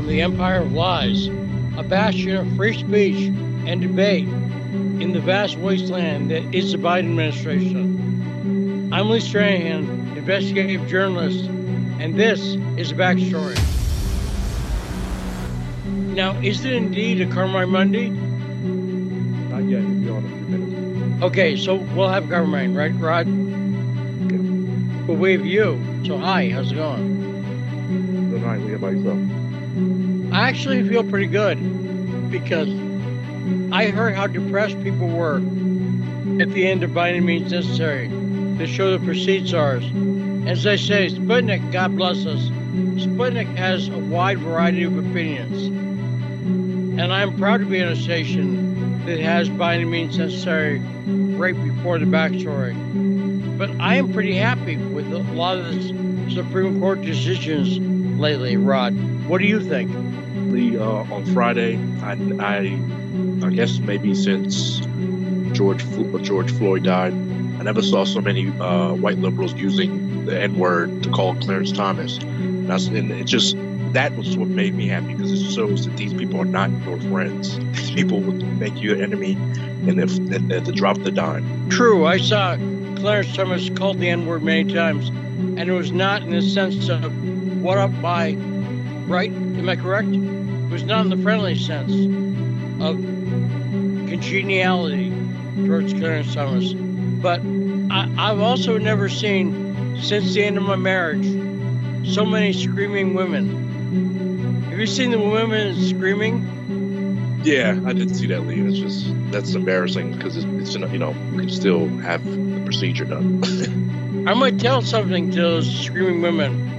from the Empire of Lies, a bastion of free speech and debate in the vast wasteland that is the Biden administration. I'm Lee Stranahan, investigative journalist, and this is backstory. Now, is it indeed a Carmine Monday? Not yet. It'll be on in a few minutes. Okay, so we'll have Carmine, right, Rod? Okay. But we have you. So, hi, how's it going? Good night. How about yourself? I actually feel pretty good because I heard how depressed people were at the end of By Any Means Necessary. The show that precedes ours. As I say, Sputnik, God bless us, Sputnik has a wide variety of opinions. And I'm proud to be in a station that has By Any Means Necessary right before the backstory. But I am pretty happy with a lot of the Supreme Court decisions lately, Rod. What do you think? Lee, uh, on Friday, I, I, I guess maybe since George George Floyd died, I never saw so many uh, white liberals using the N word to call Clarence Thomas. And, I, s- and it just that was what made me happy because it shows that these people are not your friends. These people would make you an enemy, and if and at the drop of the dime. True, I saw Clarence Thomas called the N word many times, and it was not in the sense of what up by, right? Am I correct? It was not in the friendly sense of congeniality towards Clarence Thomas. But I, I've also never seen, since the end of my marriage, so many screaming women. Have you seen the women screaming? Yeah, I didn't see that, Lee. It's just that's embarrassing because it's, it's you know you can still have the procedure done. I might tell something to those screaming women.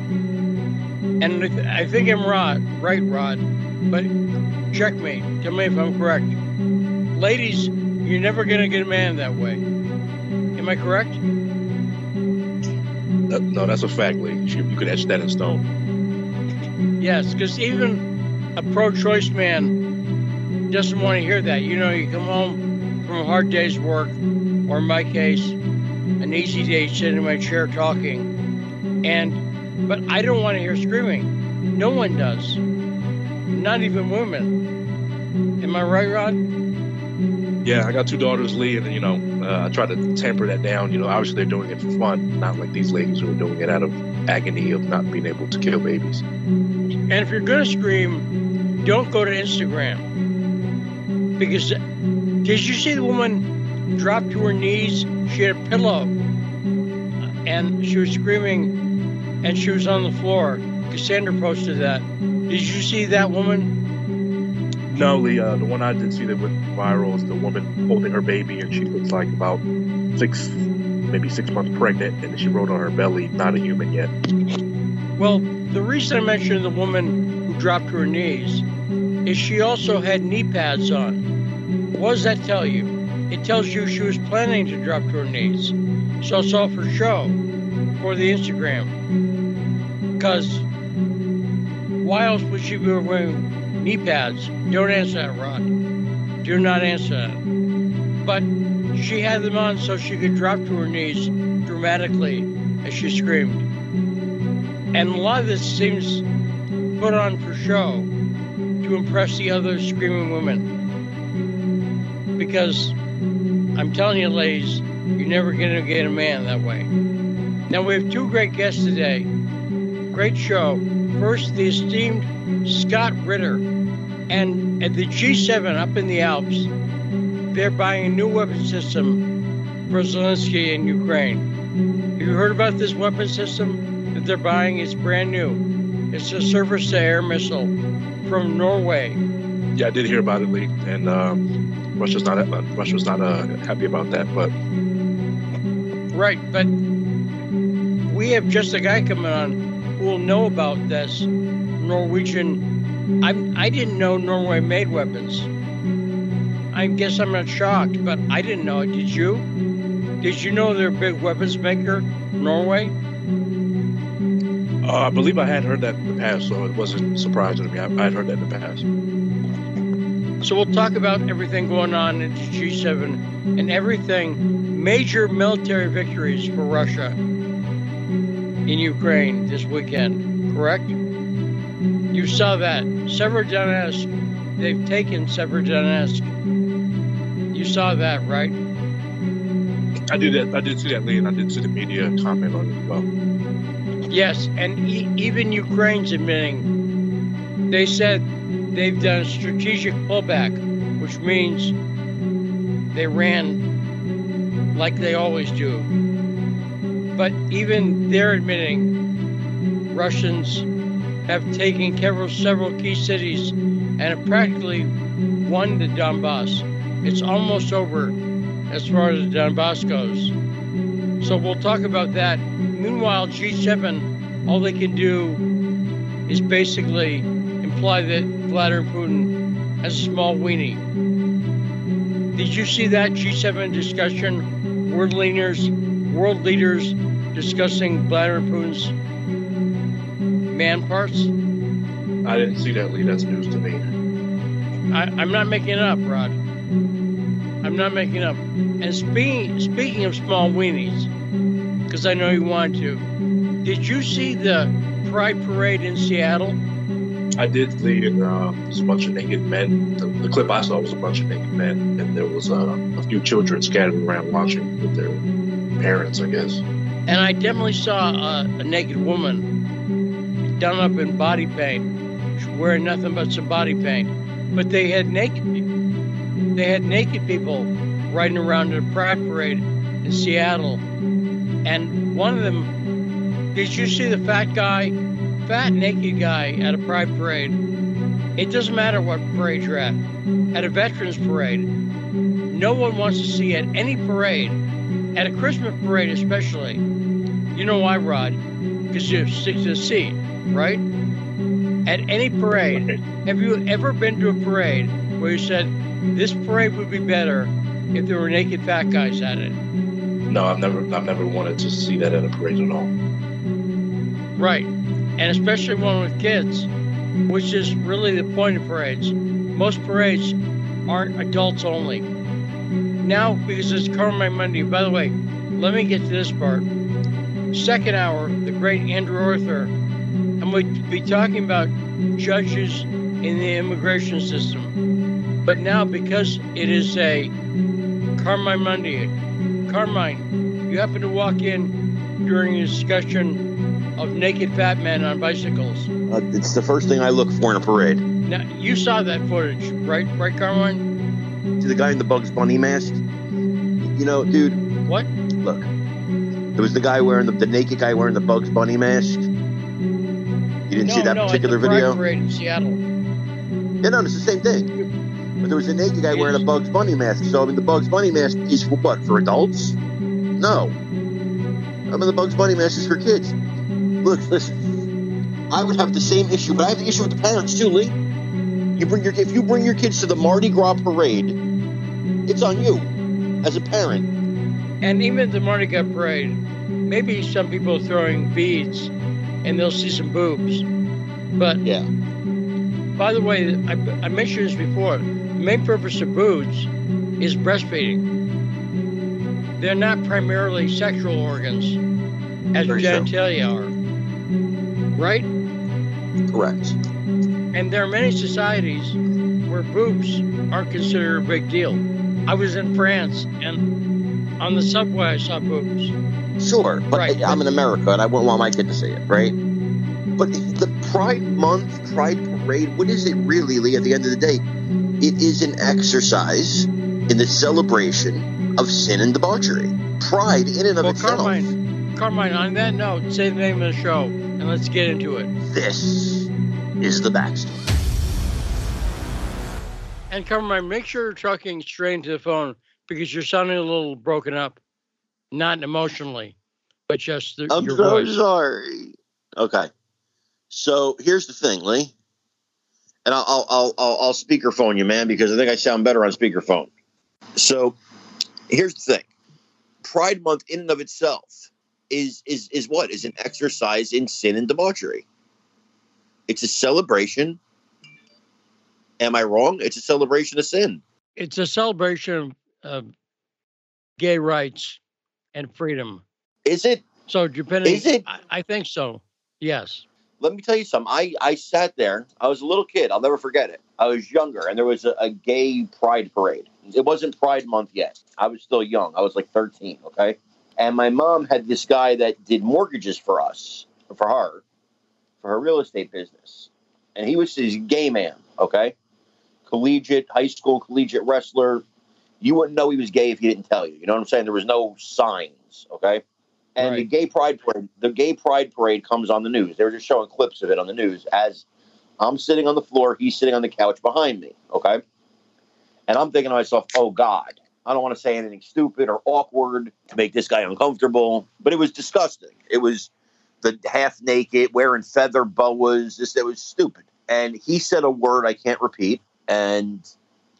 And I think I'm Rod, right, Rod. But check me. Tell me if I'm correct. Ladies, you're never going to get a man that way. Am I correct? That- no, that's a fact, Lee. You, you could etch that in stone. Yes, because even a pro choice man doesn't want to hear that. You know, you come home from a hard day's work, or in my case, an easy day sitting in my chair talking. And, but I don't want to hear screaming. No one does. Not even women. Am I right, Rod? Yeah, I got two daughters, Lee, and you know uh, I try to tamper that down. You know, obviously they're doing it for fun, not like these ladies who are doing it out of agony of not being able to kill babies. And if you're going to scream, don't go to Instagram. Because did you see the woman drop to her knees? She had a pillow and she was screaming and she was on the floor. Cassandra posted that. Did you see that woman? No, Lee, uh, the one I did see that went viral is the woman holding her baby, and she looks like about six, maybe six months pregnant, and she wrote on her belly, "Not a human yet." Well, the reason I mentioned the woman who dropped to her knees is she also had knee pads on. What does that tell you? It tells you she was planning to drop to her knees. So it's all for show, for the Instagram. Because why else would she be wearing knee pads? Don't answer that, Rod. Do not answer that. But she had them on so she could drop to her knees dramatically as she screamed. And a lot of this seems put on for show to impress the other screaming women. Because I'm telling you, ladies, you're never going to get a man that way. Now, we have two great guests today. Great show. First, the esteemed Scott Ritter. And at the G7 up in the Alps, they're buying a new weapon system for Zelensky in Ukraine. Have you heard about this weapon system that they're buying? It's brand new. It's a surface to air missile from Norway. Yeah, I did hear about it, Lee, and um, Russia's not uh, Russia's not uh, happy about that. But Right, but we have just a guy coming on who will know about this Norwegian. I I didn't know Norway made weapons. I guess I'm not shocked, but I didn't know it. Did you? Did you know they're a big weapons maker, Norway? uh, I believe I had heard that in the past, so it wasn't surprising to me. I, I had heard that in the past. So we'll talk about everything going on at the G7 and everything, major military victories for Russia in Ukraine this weekend, correct? You saw that. Severodonetsk, they've taken Severodonetsk. You saw that, right? I did that. I did see that, Lee, and I did see the media comment on it as well. Yes, and e- even Ukraine's admitting they said they've done a strategic pullback, which means they ran like they always do. But even they're admitting Russians have taken several, several key cities and have practically won the Donbass. It's almost over as far as the Donbass goes. So we'll talk about that. Meanwhile, G7, all they can do is basically imply that Vladimir Putin has a small weenie. Did you see that G7 discussion? World leaders, world leaders discussing Vladimir Putin's man parts. I didn't see that, Lee. That's news to me. I, I'm not making it up, Rod. I'm not making it up. And speaking speaking of small weenies, because I know you want to, did you see the Pride Parade in Seattle? I did the uh, a bunch of naked men. The, the clip I saw was a bunch of naked men, and there was uh, a few children scattered around watching with their parents, I guess. And I definitely saw a, a naked woman done up in body paint, wearing nothing but some body paint. But they had naked. They had naked people riding around in a pride parade in Seattle. And one of them, did you see the fat guy, fat naked guy at a pride parade? It doesn't matter what parade you're at. At a veterans parade, no one wants to see at any parade, at a Christmas parade especially. You know why, Rod? Because you're stick to the seat, right? At any parade, have you ever been to a parade where you said, this parade would be better if there were naked fat guys at it? No, I've never I've never wanted to see that at a parade at all. Right. And especially one with kids, which is really the point of parades. Most parades aren't adults only. Now, because it's Carmine Monday, by the way, let me get to this part. Second hour, the great Andrew Arthur. I'm going to be talking about judges in the immigration system. But now, because it is a Carmine Monday, Carmine, you happen to walk in during a discussion of naked fat men on bicycles. Uh, it's the first thing I look for in a parade. Now, you saw that footage, right? Right, Carmine? To the guy in the Bugs Bunny mask. You know, dude, What? look. There was the guy wearing the, the naked guy wearing the Bugs Bunny mask. You didn't no, see that no, particular at the video? Parade in Seattle. Yeah, no, it's the same thing. But there was a naked guy wearing a Bugs Bunny mask. So I mean, the Bugs Bunny mask is for what? For adults? No. I mean, the Bugs Bunny mask is for kids. Look, listen. I would have the same issue, but I have the issue with the parents too, Lee. You bring your if you bring your kids to the Mardi Gras parade, it's on you as a parent. And even the Mardi Gras parade, maybe some people are throwing beads and they'll see some boobs. But Yeah. by the way, I, I mentioned this before. The main purpose of boobs is breastfeeding. They're not primarily sexual organs, as Very genitalia are. Right? Correct. And there are many societies where boobs aren't considered a big deal. I was in France and on the subway I saw boobs. Sure, but Right. I'm in America and I wouldn't want my kid to see it, right? But the Pride Month, Pride Parade, what is it really, Lee, at the end of the day? It is an exercise in the celebration of sin and debauchery. Pride in and of Well, itself. Carmine, Carmine, on that note, say the name of the show and let's get into it. This is the backstory. And Carmine, make sure you're talking straight into the phone because you're sounding a little broken up, not emotionally, but just the, I'm your so voice. sorry. Okay. So here's the thing, Lee. And I'll, I'll, I'll, I'll, I'll speakerphone you, man, because I think I sound better on speakerphone. So here's the thing Pride Month, in and of itself, is, is, is what? Is an exercise in sin and debauchery. It's a celebration. Am I wrong? It's a celebration of sin. It's a celebration of gay rights and freedom. Is it? So depending, Is it? I, I think so. Yes. let me tell you something. I, I sat there. I was a little kid. I'll never forget it. I was younger, and there was a, a gay pride parade. It wasn't Pride Month yet. I was still young. I was like 13, okay? And my mom had this guy that did mortgages for us, for her, for her real estate business. And he was this gay man, okay? Collegiate, high school collegiate wrestler. You wouldn't know he was gay if he didn't tell you. You know what I'm saying? There was no signs, okay? And the gay pride parade, the gay pride parade comes on the news. They were just showing clips of it on the news as I'm sitting on the floor, he's sitting on the couch behind me, okay? And I'm thinking to myself, oh God, I don't want to say anything stupid or awkward to make this guy uncomfortable, but it was disgusting. It was the half naked, wearing feather boas. This it was stupid. And he said a word I can't repeat, and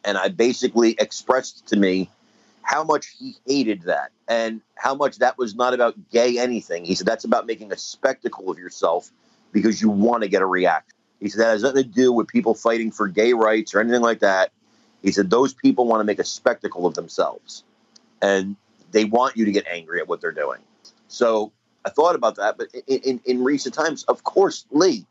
and I basically expressed to me how much he hated that and how much that was not about gay anything. He said that's about making a spectacle of yourself because you want to get a reaction. He said that has nothing to do with people fighting for gay rights or anything like that. He said those people want to make a spectacle of themselves and they want you to get angry at what they're doing. So I thought about that, but in, in, in recent times, of course, Lee,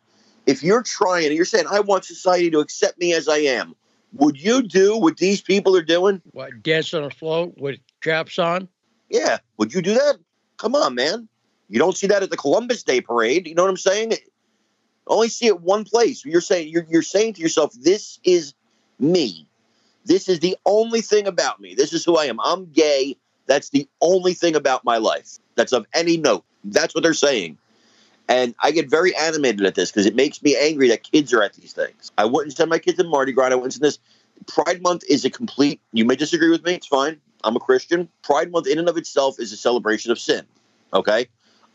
if you're trying and you're saying, I want society to accept me as I am, would you do what these people are doing? What, dance on a float with chaps on? Yeah. Would you do that? Come on, man. You don't see that at the Columbus Day parade. You know what I'm saying? Only see it one place. You're saying you're, you're saying to yourself, "This is me. This is the only thing about me. This is who I am. I'm gay. That's the only thing about my life. That's of any note. That's what they're saying." And I get very animated at this because it makes me angry that kids are at these things. I wouldn't send my kids to Mardi Gras. I wouldn't send this. Pride Month is a complete. You may disagree with me. It's fine. I'm a Christian. Pride Month, in and of itself, is a celebration of sin. Okay.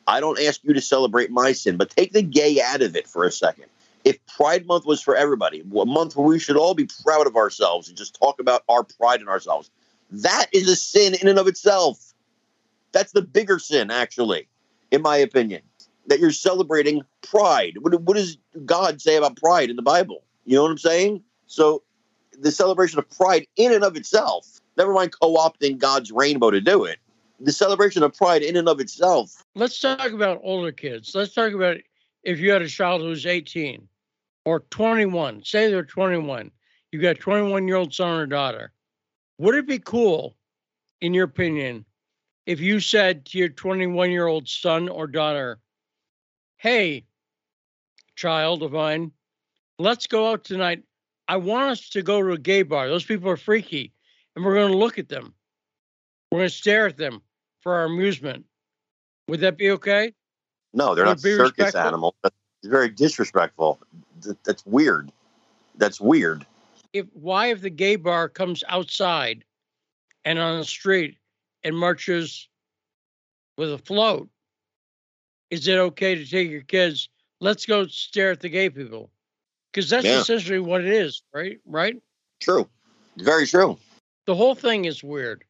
I don't ask you to celebrate my sin, but take the gay out of it for a second. If Pride Month was for everybody, a month where we should all be proud of ourselves and just talk about our pride in ourselves, that is a sin in and of itself. That's the bigger sin, actually, in my opinion. That you're celebrating pride. What, what does God say about pride in the Bible? You know what I'm saying? So, the celebration of pride in and of itself, never mind co opting God's rainbow to do it, the celebration of pride in and of itself Let's talk about older kids. Let's talk about if you had a child who's 18 or 21, say they're 21, You've got a 21 year old son or daughter. Would it be cool, in your opinion, if you said to your 21 year old son or daughter, Hey, child of mine, let's go out tonight. I want us to go to a gay bar. Those people are freaky, and we're going to look at them. We're going to stare at them for our amusement. Would that be okay? No, they're Would not circus respectful? animals. That's very disrespectful. That's weird. That's weird. If why if the gay bar comes outside and on the street and marches with a float, is it okay to take your kids? Let's go stare at the gay people, because that's Yeah. essentially what it is, right? Right. True. Very true. the whole thing is weird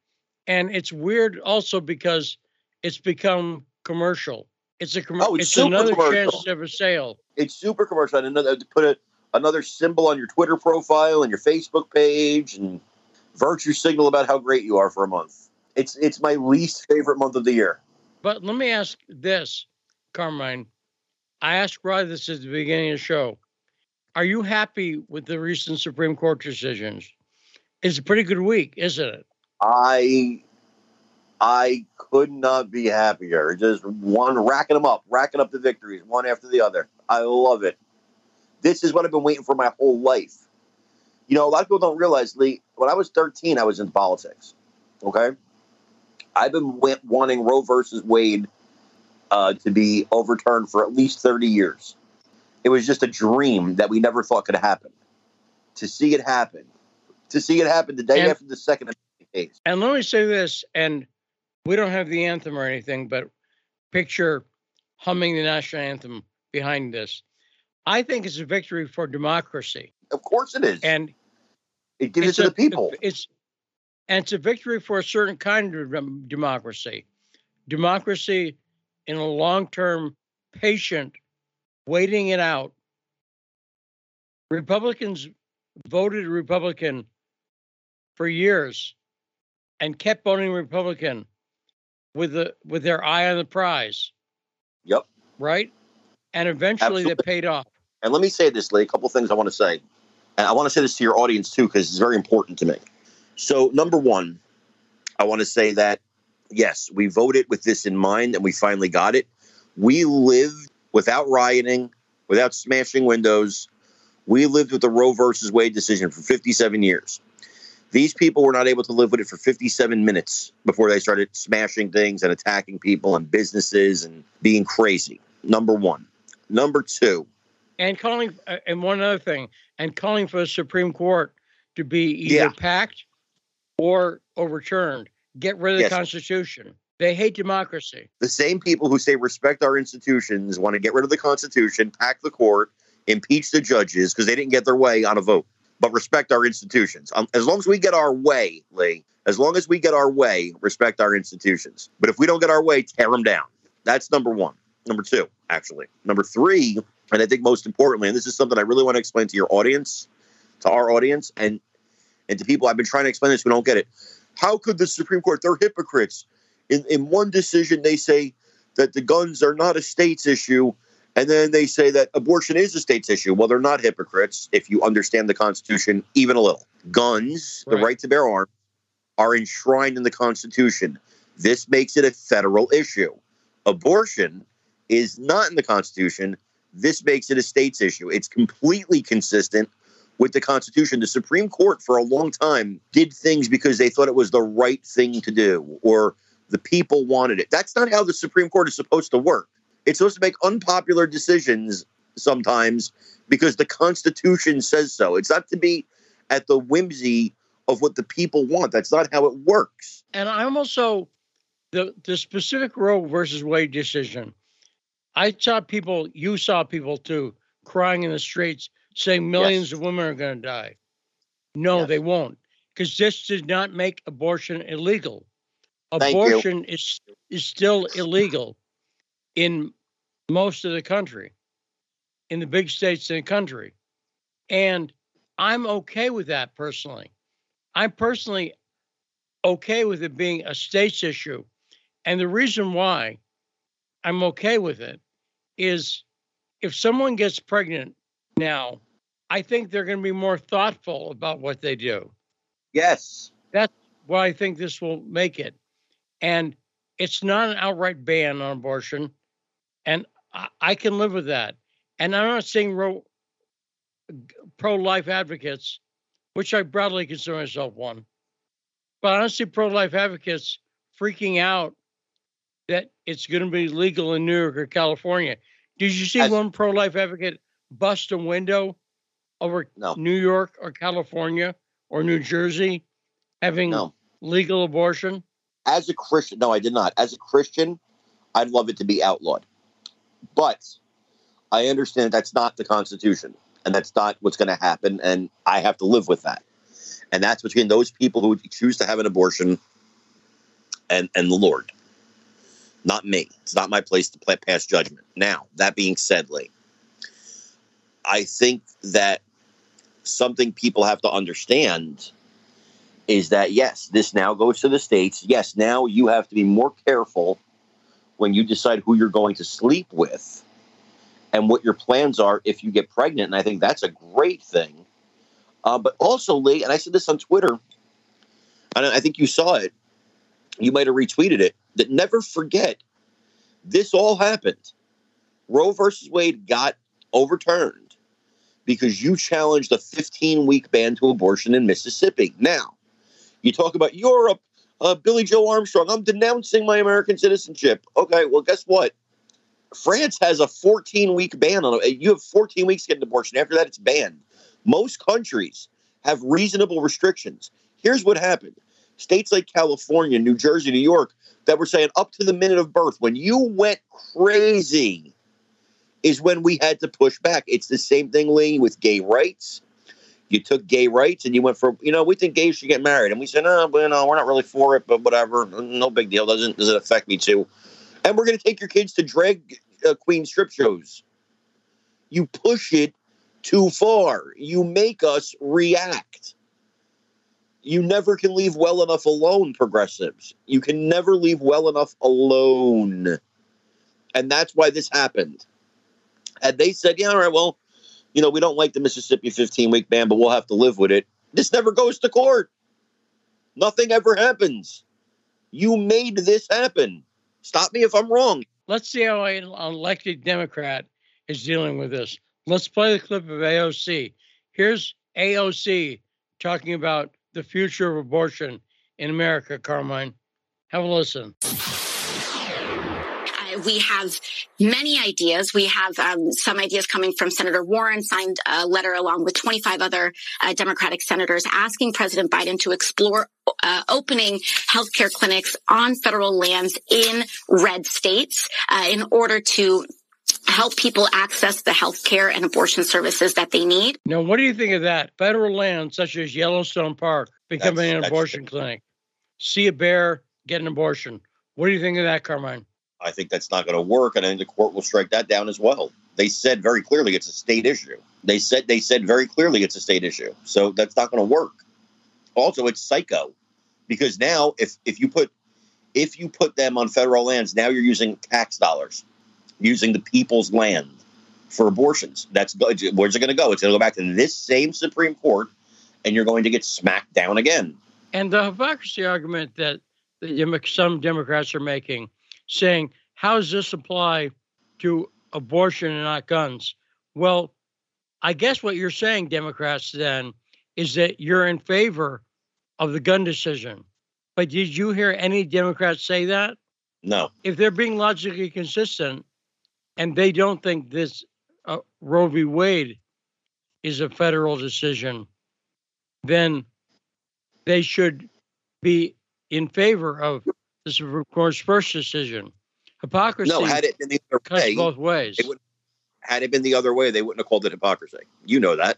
and it's weird also because it's become commercial it's a com- Oh, it's it's another commercial. chance of a sale It's super commercial. And another, to put a, another symbol on your Twitter profile and your Facebook page and virtue signal about how great you are for a month. It's it's my least favorite month of the year. but let me ask this carmine i asked rod this at the beginning of the show are you happy with the recent supreme court decisions it's a pretty good week isn't it I I could not be happier. Just one racking them up, racking up the victories one after the other. I love it. This is what I've been waiting for my whole life. You know, a lot of people don't realize, Lee. When I was 13, I was in politics. Okay, I've been wa- wanting Roe versus Wade uh, to be overturned for at least 30 years. It was just a dream that we never thought could happen. To see it happen, to see it happen the day And- after the Second case. And let me say this, and we don't have the anthem or anything, but picture humming the national anthem behind this. I think it's a victory for democracy, Of course it is. and it gives it to a, the people. It's and it's a victory for a certain kind of democracy, democracy in a long-term, patient, waiting it out. Republicans voted Republican for years and kept voting Republican with the with their eye on the prize, Yep. right? And eventually Absolutely. they paid off. And let me say this, Lee, a couple things I want to say. And I want to say this to your audience too, because it's very important to me. So, number one, I want to say that yes, we voted with this in mind and we finally got it. We lived without rioting, without smashing windows. We lived with the Roe versus Wade decision for 57 years. These people were not able to live with it for 57 minutes before they started smashing things and attacking people and businesses and being crazy. Number one. Number two, And calling, uh, and one other thing, and calling for the Supreme Court to be either Yeah. packed or overturned. Get rid of Yes. the Constitution. They hate democracy. the same people who say respect our institutions want to get rid of the Constitution, pack the court, impeach the judges because they didn't get their way on a vote, but respect our institutions. Um, as long as we get our way, Lee, as long as we get our way, respect our institutions. But if we don't get our way, tear them down. That's number one. Number two, actually. Number three, and I think most importantly, and this is something I really want to explain to your audience, to our audience, and and to people I've been trying to explain this we don't get it. How could the Supreme Court? They're hypocrites. In in one decision, they say that the guns are not a state's issue, and then they say that abortion is a state's issue. Well, they're not hypocrites if you understand the Constitution even a little. Guns, the Right. right to bear arms, are enshrined in the Constitution. This makes it a federal issue. Abortion is not in the Constitution. This makes it a state's issue. It's completely consistent with the Constitution. The Supreme Court, for a long time, did things because they thought it was the right thing to do or the people wanted it. That's not how the Supreme Court is supposed to work. It's supposed to make unpopular decisions sometimes because the Constitution says so. It's not to be at the whimsy of what the people want. That's not how it works. And I'm also the the specific Roe versus Wade decision. I saw people, you saw people too, crying in the streets, saying millions of women are going to die. No, Yes. they won't, because this did not make abortion illegal. Abortion is is still illegal in most of the country, in the big states in the country, and I'm okay with that personally. I'm personally okay with it being a state's issue. And the reason why I'm okay with it is if someone gets pregnant now, I think they're going to be more thoughtful about what they do. Yes. Well, I think this will make it. And it's not an outright ban on abortion. And I, I can live with that. And I'm not saying ro- pro life advocates, which I broadly consider myself one, but I don't see pro life advocates freaking out that it's going to be legal in New York or California. Did you see As- one pro life advocate bust a window over No. New York or California or New Jersey having No. legal abortion? As a Christian, no, I did not. As a Christian, I'd love it to be outlawed. But I understand that's not the Constitution and that's not what's going to happen. And I have to live with that. And that's between those people who choose to have an abortion and, and the Lord, not me. It's not my place to pass judgment. Now, that being said, Lee, I think that something people have to understand is that yes, this now goes to the states. Yes, now you have to be more careful when you decide who you're going to sleep with and what your plans are if you get pregnant. And I think that's a great thing. Uh, but also, Lee, and I said this on Twitter, and I think you saw it. You might have retweeted it. That never forget, this all happened. Roe versus Wade got overturned because you challenged a 15 week ban to abortion in Mississippi. Now, you talk about Europe, uh, Billie Joe Armstrong. I'm denouncing my American citizenship. Okay, well, guess what? France has a 14 week ban on it. You have 14 weeks to get an abortion. After that, it's banned. Most countries have reasonable restrictions. Here's what happened states like California, New Jersey, New York that were saying up to the minute of birth, when you went crazy, is when we had to push back. It's the same thing, Lee, with gay rights. You took gay rights and you went for you know we think gays should get married. And we said no but no we're not really for it but whatever. No big deal. Doesn't does it affect me too? And we're going to take your kids to drag uh, queen strip shows. You push it too far. You make us react. You never can leave well enough alone progressives. You can never leave well enough alone. And that's why this happened Had they said, yeah, all right, well, you know, we don't like the Mississippi 15 week ban, but we'll have to live with it, this never goes to court. Nothing ever happens. You made this happen. Stop me if I'm wrong. Let's see how an elected Democrat is dealing with this. Let's play the clip of AOC. Here's AOC talking about the future of abortion in America, Carmine. Have a listen we have many ideas. We have um, some ideas coming from Senator Warren, signed a letter along with 25 other uh, Democratic senators asking President Biden to explore uh, opening healthcare clinics on federal lands in red states uh, in order to help people access the health care and abortion services that they need. Now, what do you think of that? Federal land, such as Yellowstone Park, becoming that's, an abortion clinic. See a bear, get an abortion. What do you think of that, Carmine? I think that's not going to work, and I think the court will strike that down as well. They said very clearly it's a state issue. They said they said very clearly it's a state issue. So that's not going to work. Also, it's psycho because now if if you put if you put them on federal lands, now you're using tax dollars, using the people's land for abortions. That's where's it going to go? It's going to go back to this same Supreme Court, and you're going to get smacked down again. And the hypocrisy argument that some Democrats are making saying, how does this apply to abortion and not guns? Well, I guess what you're saying, Democrats, then, is that you're in favor of the gun decision. But did you hear any Democrats say that? No. If they're being logically consistent and they don't think this uh, Roe v. Wade is a federal decision, then they should be in favor of the Supreme Court's first decision. Hypocrisy. No, had it been the other way, both ways. Would, had it been the other way, they wouldn't have called it hypocrisy. You know that.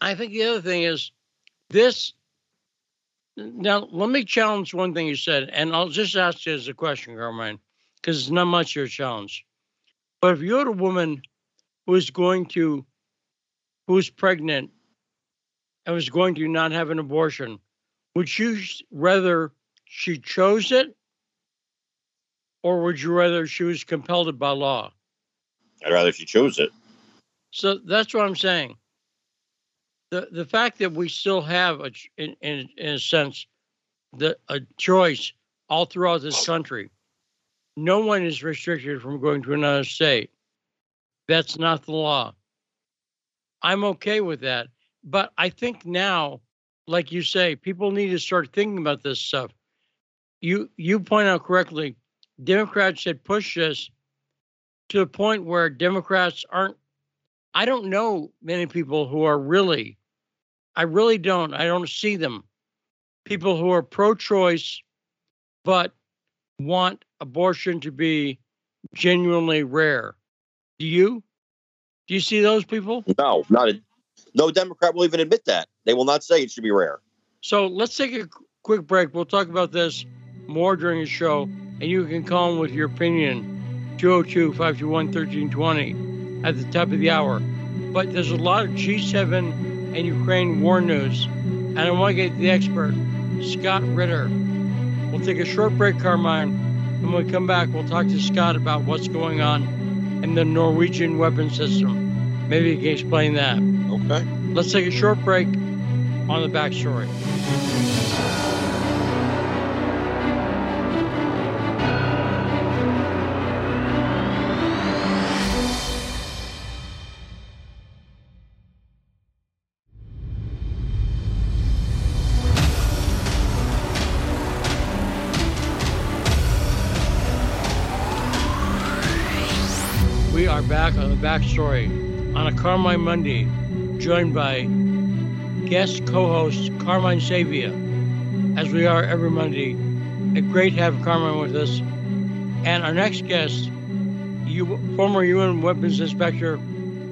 I think the other thing is this. Now, let me challenge one thing you said, and I'll just ask you as a question, Carmine, because it's not much your challenge. But if you're a woman who is going to, who's pregnant and was going to not have an abortion, would you rather she chose it or would you rather she was compelled by law? I'd rather she chose it. So that's what I'm saying. The the fact that we still have a in in, in a sense the a choice all throughout this country. No one is restricted from going to another state. That's not the law. I'm okay with that. But I think now, like you say, people need to start thinking about this stuff. You you point out correctly, Democrats had pushed us to the point where Democrats aren't. I don't know many people who are really, I really don't. I don't see them. People who are pro choice, but want abortion to be genuinely rare. Do you? Do you see those people? No, not a, no Democrat will even admit that. They will not say it should be rare. So let's take a quick break. We'll talk about this more during the show and you can call them with your opinion 202 521 1320 at the top of the hour. But there's a lot of G7 and Ukraine war news, and I want to get the expert, Scott Ritter. We'll take a short break, Carmine, and when we come back, we'll talk to Scott about what's going on in the Norwegian weapon system. Maybe he can explain that. Okay. Let's take a short break on the backstory. Backstory on a Carmine Monday, joined by guest co-host Carmine Sabia, as we are every Monday. A great to have Carmine with us. And our next guest, you, former UN weapons inspector,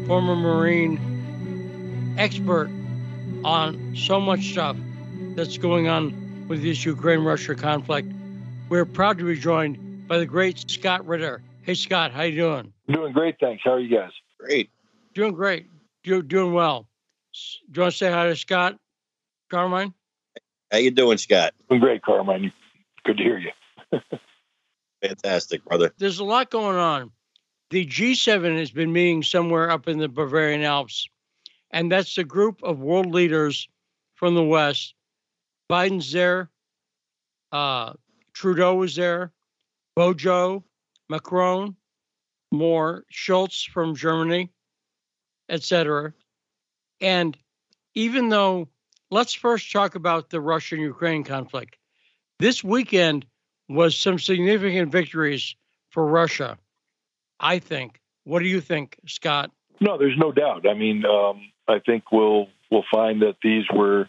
former Marine, expert on so much stuff that's going on with this Ukraine-Russia conflict. We're proud to be joined by the great Scott Ritter. Hey, Scott, how you doing? Doing great, thanks. How are you guys? Great. Doing great. Do, doing well. Do you want to say hi to Scott, Carmine? How you doing, Scott? Doing great, Carmine. Good to hear you. Fantastic, brother. There's a lot going on. the G7 has been meeting somewhere up in the Bavarian Alps, and that's the group of world leaders from the West. Biden's there, uh, Trudeau was there, Bojo, Macron, more Schultz from Germany, etc. And even though, let's first talk about the Russian Ukraine conflict. This weekend was some significant victories for Russia, I think. What do you think, Scott? No, there's no doubt. I mean, um, I think we'll we'll find that these were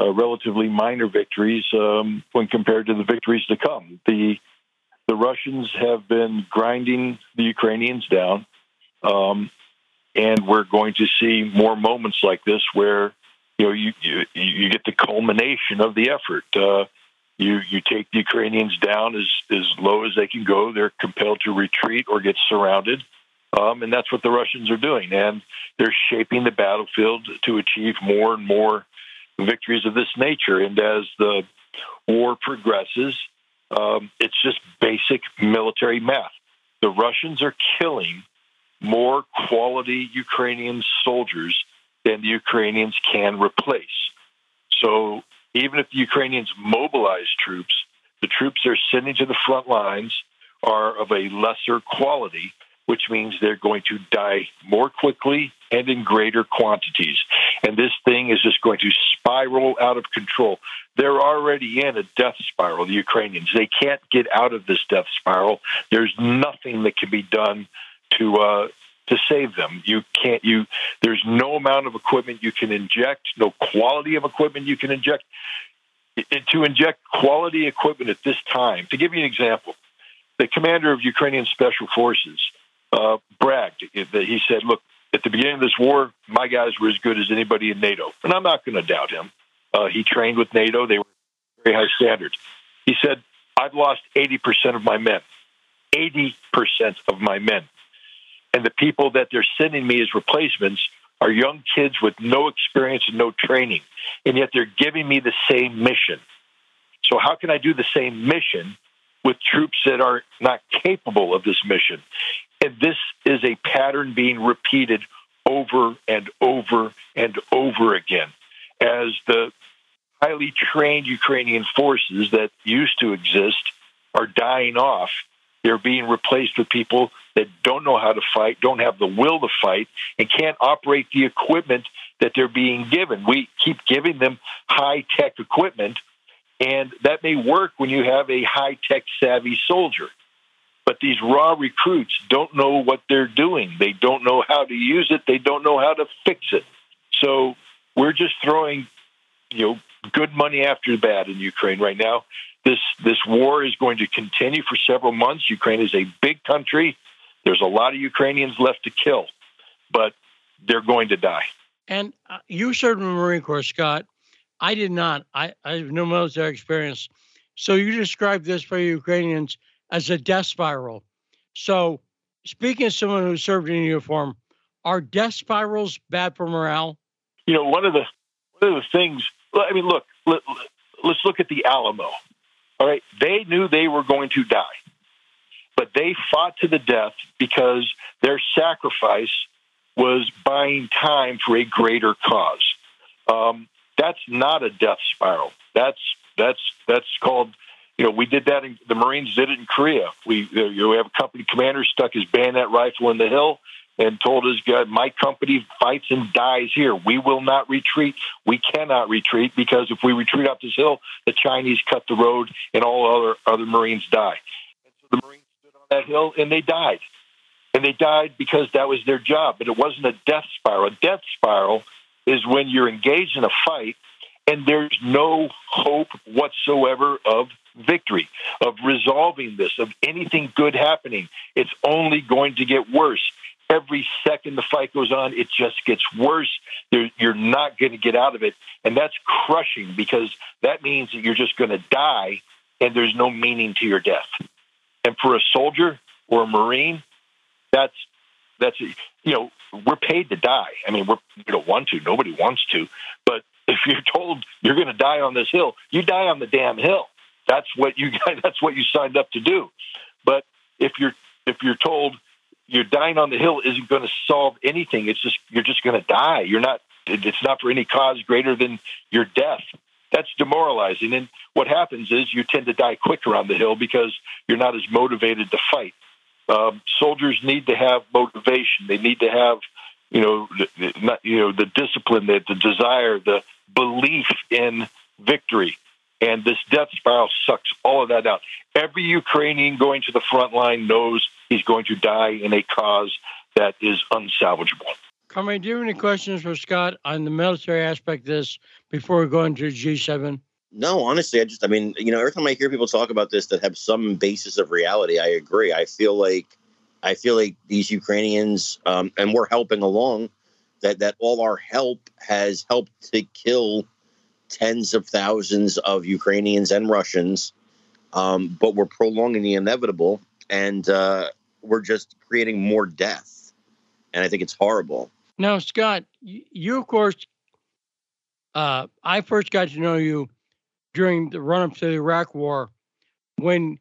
uh, relatively minor victories um, when compared to the victories to come. The the Russians have been grinding the Ukrainians down, um, and we're going to see more moments like this where you know you you, you get the culmination of the effort. Uh, you you take the Ukrainians down as as low as they can go. They're compelled to retreat or get surrounded, um, and that's what the Russians are doing. And they're shaping the battlefield to achieve more and more victories of this nature. And as the war progresses, um, it's just basic military math. The Russians are killing more quality Ukrainian soldiers than the Ukrainians can replace. So even if the Ukrainians mobilize troops, the troops they're sending to the front lines are of a lesser quality, which means they're going to die more quickly and in greater quantities. And this thing is just going to spiral out of control. They're already in a death spiral, the Ukrainians. They can't get out of this death spiral. There's nothing that can be done to uh, to save them. You can't you there's no amount of equipment you can inject, no quality of equipment you can inject. To inject quality equipment at this time, to give you an example, the commander of Ukrainian special forces uh, bragged that he said, "Look, at the beginning of this war, my guys were as good as anybody in NATO," and I'm not going to doubt him. Uh, he trained with NATO; they were very high standards. He said, "I've lost 80 percent of my men. 80 percent of my men and the people that they're sending me as replacements are young kids with no experience and no training, and yet they're giving me the same mission. So, how can I do the same mission with troops that are not capable of this mission? And this is a pattern being repeated over and over and over again as the highly trained Ukrainian forces that used to exist are dying off. They're being replaced with people that don't know how to fight, don't have the will to fight, and can't operate the equipment that they're being given. We keep giving them high tech equipment, and that may work when you have a high tech savvy soldier. But these raw recruits don't know what they're doing. They don't know how to use it. They don't know how to fix it. So we're just throwing, you know, good money after bad in Ukraine right now. This this war is going to continue for several months. Ukraine is a big country. There's a lot of Ukrainians left to kill, but they're going to die. And uh, you served in the Marine Corps, Scott. I did not. I, I have no military experience. So you described this for Ukrainians as a death spiral. So, speaking as someone who served in uniform, are death spirals bad for morale? You know, one of the one of the things. I mean, look. Let, let's look at the Alamo. All right, they knew they were going to die but they fought to the death because their sacrifice was buying time for a greater cause. Um, that's not a death spiral. That's that's that's called. You know, we did that. In, the Marines did it in Korea. We you know, we have a company commander stuck his bayonet rifle in the hill and told his guy, "My company fights and dies here. We will not retreat. We cannot retreat because if we retreat up this hill, the Chinese cut the road and all other other Marines die." And so the Marines stood on that hill and they died. And they died because that was their job, but it wasn't a death spiral. A death spiral is when you're engaged in a fight and there's no hope whatsoever of victory, of resolving this, of anything good happening. It's only going to get worse. Every second the fight goes on, it just gets worse. You're not going to get out of it. And that's crushing because that means that you're just going to die and there's no meaning to your death. And for a soldier or a Marine, that's that's you know we're paid to die. I mean, we're we don't want to. Nobody wants to. But if you're told you're going to die on this hill, you die on the damn hill. That's what you that's what you signed up to do. But if you're if you're told you're dying on the hill isn't going to solve anything. It's just you're just going to die. You're not. It's not for any cause greater than your death. That's demoralizing. And what happens is you tend to die quicker on the hill because you're not as motivated to fight. Um, soldiers need to have motivation. They need to have, you know, not, you know, the discipline, the, the desire, the belief in victory. And this death spiral sucks all of that out. Every Ukrainian going to the front line knows he's going to die in a cause that is unsalvageable. Carmine, do you have any questions for Scott on the military aspect of this before we go into G7? No, honestly, I just, I mean, you know, every time I hear people talk about this that have some basis of reality, I agree. I feel like, I feel like these Ukrainians, um, and we're helping along, that that all our help has helped to kill tens of thousands of Ukrainians and Russians, um, but we're prolonging the inevitable, and uh, we're just creating more death, and I think it's horrible. Now, Scott, you of course, uh, I first got to know you during the run up to the Iraq War when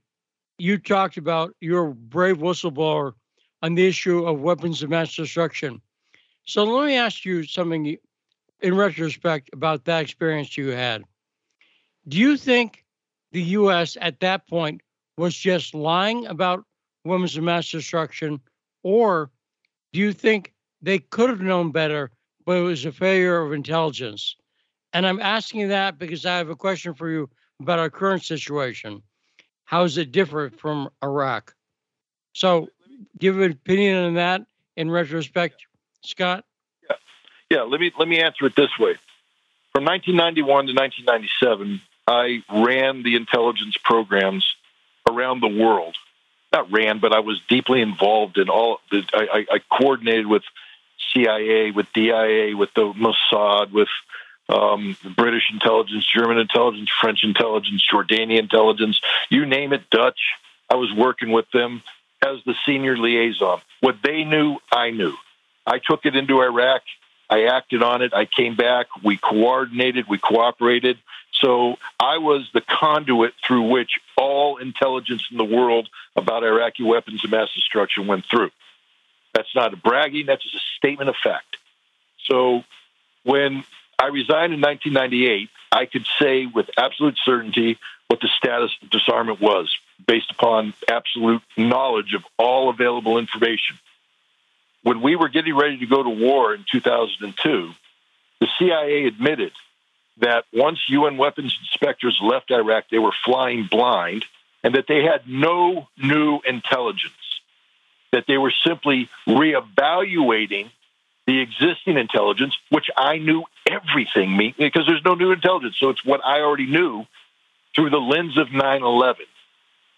you talked about your brave whistleblower on the issue of weapons of mass destruction. So let me ask you something in retrospect about that experience you had. Do you think the U.S. at that point was just lying about weapons of mass destruction, or do you think they could have known better, but it was a failure of intelligence? And I'm asking that because I have a question for you about our current situation. How is it different from Iraq? So, give an opinion on that in retrospect, Scott. Yeah. Let me let me answer it this way. From 1991 to 1997, I ran the intelligence programs around the world. Not ran, but I was deeply involved in all. The, I, I coordinated with CIA, with DIA, with the Mossad, with um, British intelligence, German intelligence, French intelligence, Jordanian intelligence, you name it, Dutch. I was working with them as the senior liaison. What they knew, I knew. I took it into Iraq. I acted on it. I came back. We coordinated. We cooperated. So I was the conduit through which all intelligence in the world about Iraqi weapons of mass destruction went through. That's not a bragging, that's just a statement of fact. So when I resigned in 1998. I could say with absolute certainty what the status of disarmament was based upon absolute knowledge of all available information. When we were getting ready to go to war in 2002, the CIA admitted that once UN weapons inspectors left Iraq, they were flying blind and that they had no new intelligence, that they were simply reevaluating the existing intelligence, which I knew everything, because there's no new intelligence. So it's what I already knew through the lens of 9 11.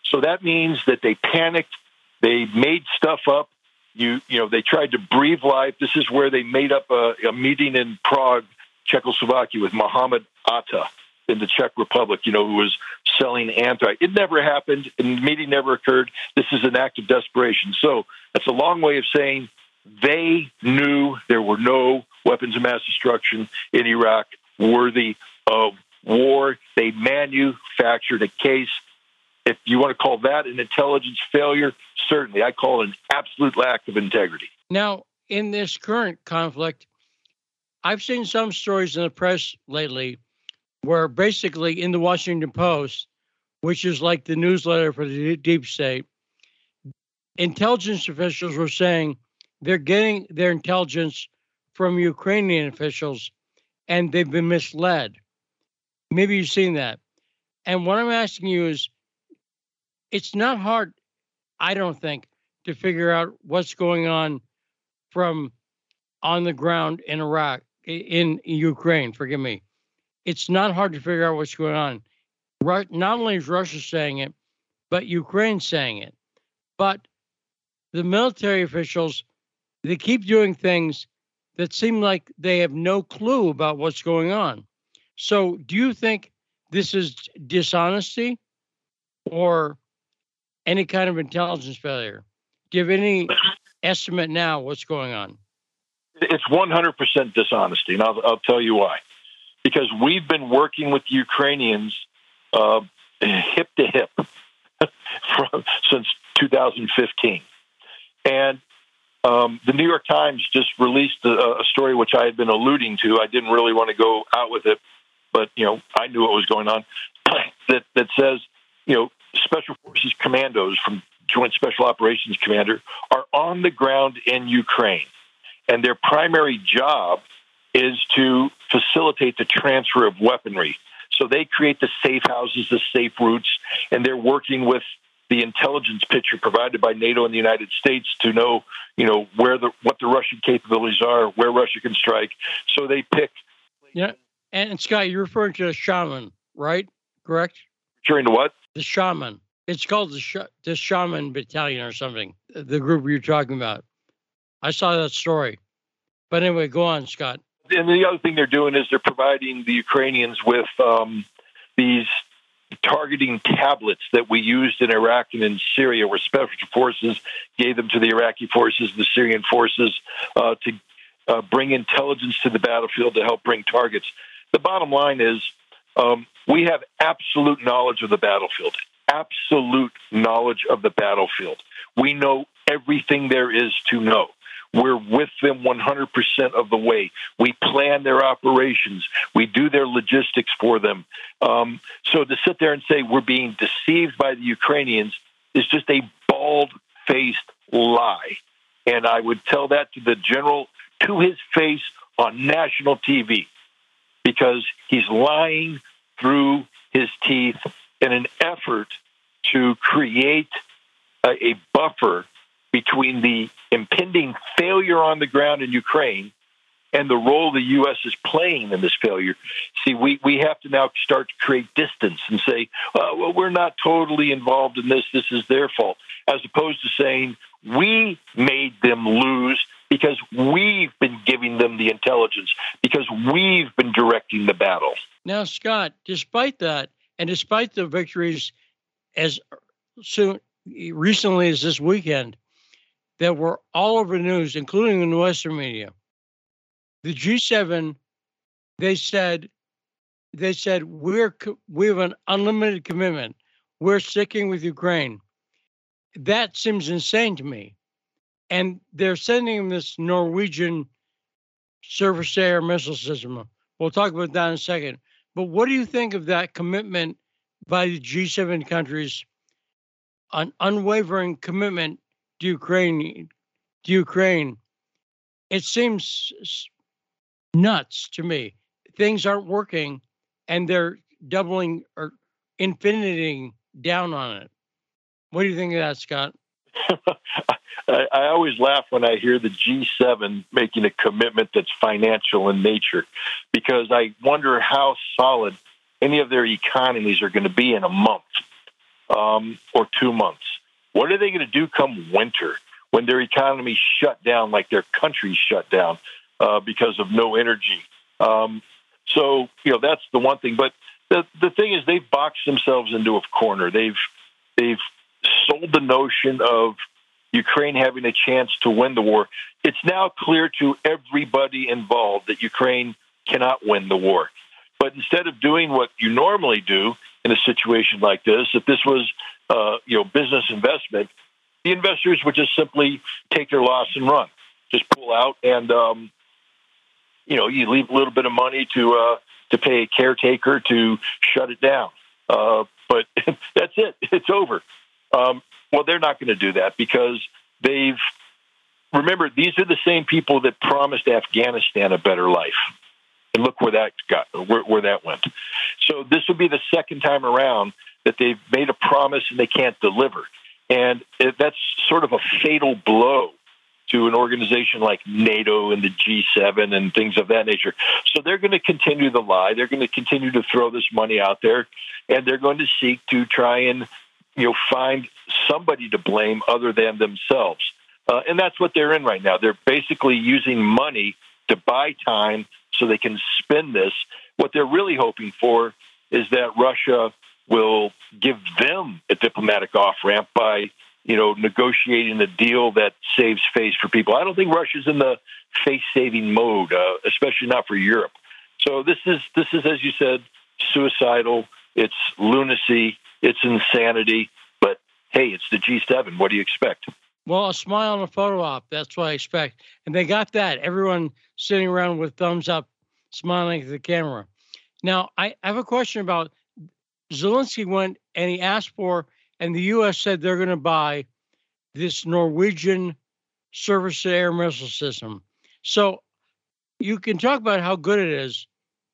So that means that they panicked, they made stuff up. You, you know, they tried to breathe life. This is where they made up a, a meeting in Prague, Czechoslovakia, with Mohammed Atta in the Czech Republic, you know, who was selling anthrax. It never happened, and the meeting never occurred. This is an act of desperation. So that's a long way of saying they knew there were no weapons of mass destruction in Iraq worthy of war. They manufactured a case. If you want to call that an intelligence failure, certainly. I call it an absolute lack of integrity. Now, in this current conflict, I've seen some stories in the press lately where basically in the Washington Post, which is like the newsletter for the deep state, intelligence officials were saying they're getting their intelligence from Ukrainian officials and they've been misled. Maybe you've seen that. And what I'm asking you is it's not hard, I don't think, to figure out what's going on from on the ground in Iraq, in Ukraine, forgive me. It's not hard to figure out what's going on. Not only is Russia saying it, but Ukraine's saying it. But the military officials they keep doing things that seem like they have no clue about what's going on. So, do you think this is dishonesty or any kind of intelligence failure? Have any estimate now what's going on? It's 100% dishonesty, and I'll, I'll tell you why. Because we've been working with Ukrainians uh, hip to hip from, since 2015. And Um, the New York Times just released a, a, story which I had been alluding to. I didn't really want to go out with it, but you know I knew what was going on. that that says you know Special Forces commandos from Joint Special Operations Commander are on the ground in Ukraine, and their primary job is to facilitate the transfer of weaponry. So they create the safe houses, the safe routes, and they're working with the intelligence picture provided by NATO and the United States to know, you know, where the what the Russian capabilities are, where Russia can strike. So they pick. Yeah, and Scott, you're referring to shaman, right? Correct. Referring to what? The shaman. It's called the Sh- the shaman battalion or something. The group you're talking about. I saw that story. But anyway, go on, Scott. And the other thing they're doing is they're providing the Ukrainians with um, these targeting tablets that we used in Iraq and in Syria, where special forces gave them to the Iraqi forces, the Syrian forces, uh, to uh, bring intelligence to the battlefield to help bring targets. The bottom line is um, we have absolute knowledge of the battlefield, absolute knowledge of the battlefield. We know everything there is to know. We're with them 100% of the way. We plan their operations. We do their logistics for them. Um, so to sit there and say we're being deceived by the Ukrainians is just a bald faced lie. And I would tell that to the general to his face on national TV because he's lying through his teeth in an effort to create a, a buffer between the impending failure on the ground in Ukraine and the role the U.S. is playing in this failure. See, we, we have to now start to create distance and say, uh, well, we're not totally involved in this. This is their fault. As opposed to saying, we made them lose because we've been giving them the intelligence, because we've been directing the battle. Now, Scott, despite that, and despite the victories as soon recently as this weekend, that were all over the news, including in the Western media. The G7, they said, they said we're we have an unlimited commitment. We're sticking with Ukraine. That seems insane to me. And they're sending this Norwegian surface air missile system. We'll talk about that in a second. But what do you think of that commitment by the G7 countries, an unwavering commitment to Ukraine, to Ukraine, it seems nuts to me. Things aren't working, and they're doubling or infiniting down on it. What do you think of that, Scott? I, I always laugh when I hear the G7 making a commitment that's financial in nature, because I wonder how solid any of their economies are going to be in a month um, or two months. What are they going to do come winter when their economy shut down, like their country shut down uh, because of no energy? Um, so you know that's the one thing. But the the thing is, they've boxed themselves into a corner. They've they've sold the notion of Ukraine having a chance to win the war. It's now clear to everybody involved that Ukraine cannot win the war. But instead of doing what you normally do in a situation like this, if this was uh, you know business investment, the investors would just simply take their loss and run, just pull out, and um, you know you leave a little bit of money to uh, to pay a caretaker to shut it down. Uh, but that's it; it's over. Um, well, they're not going to do that because they've remember these are the same people that promised Afghanistan a better life. And look where that got, where, where that went. So this will be the second time around that they've made a promise and they can't deliver. And it, that's sort of a fatal blow to an organization like NATO and the G7 and things of that nature. So they're going to continue the lie. They're going to continue to throw this money out there, and they're going to seek to try and you know find somebody to blame other than themselves. Uh, and that's what they're in right now. They're basically using money to buy time so they can spend this. What they're really hoping for is that Russia will give them a diplomatic off ramp by you know negotiating a deal that saves face for people. I don't think Russia's in the face saving mode, uh, especially not for Europe. So this is this is as you said suicidal. It's lunacy. It's insanity. But hey, it's the G7. What do you expect? Well, a smile and a photo op. That's what I expect. And they got that. Everyone sitting around with thumbs up, smiling at the camera. Now, I have a question about Zelensky went and he asked for, and the U.S. said they're going to buy this Norwegian surface to air missile system. So you can talk about how good it is,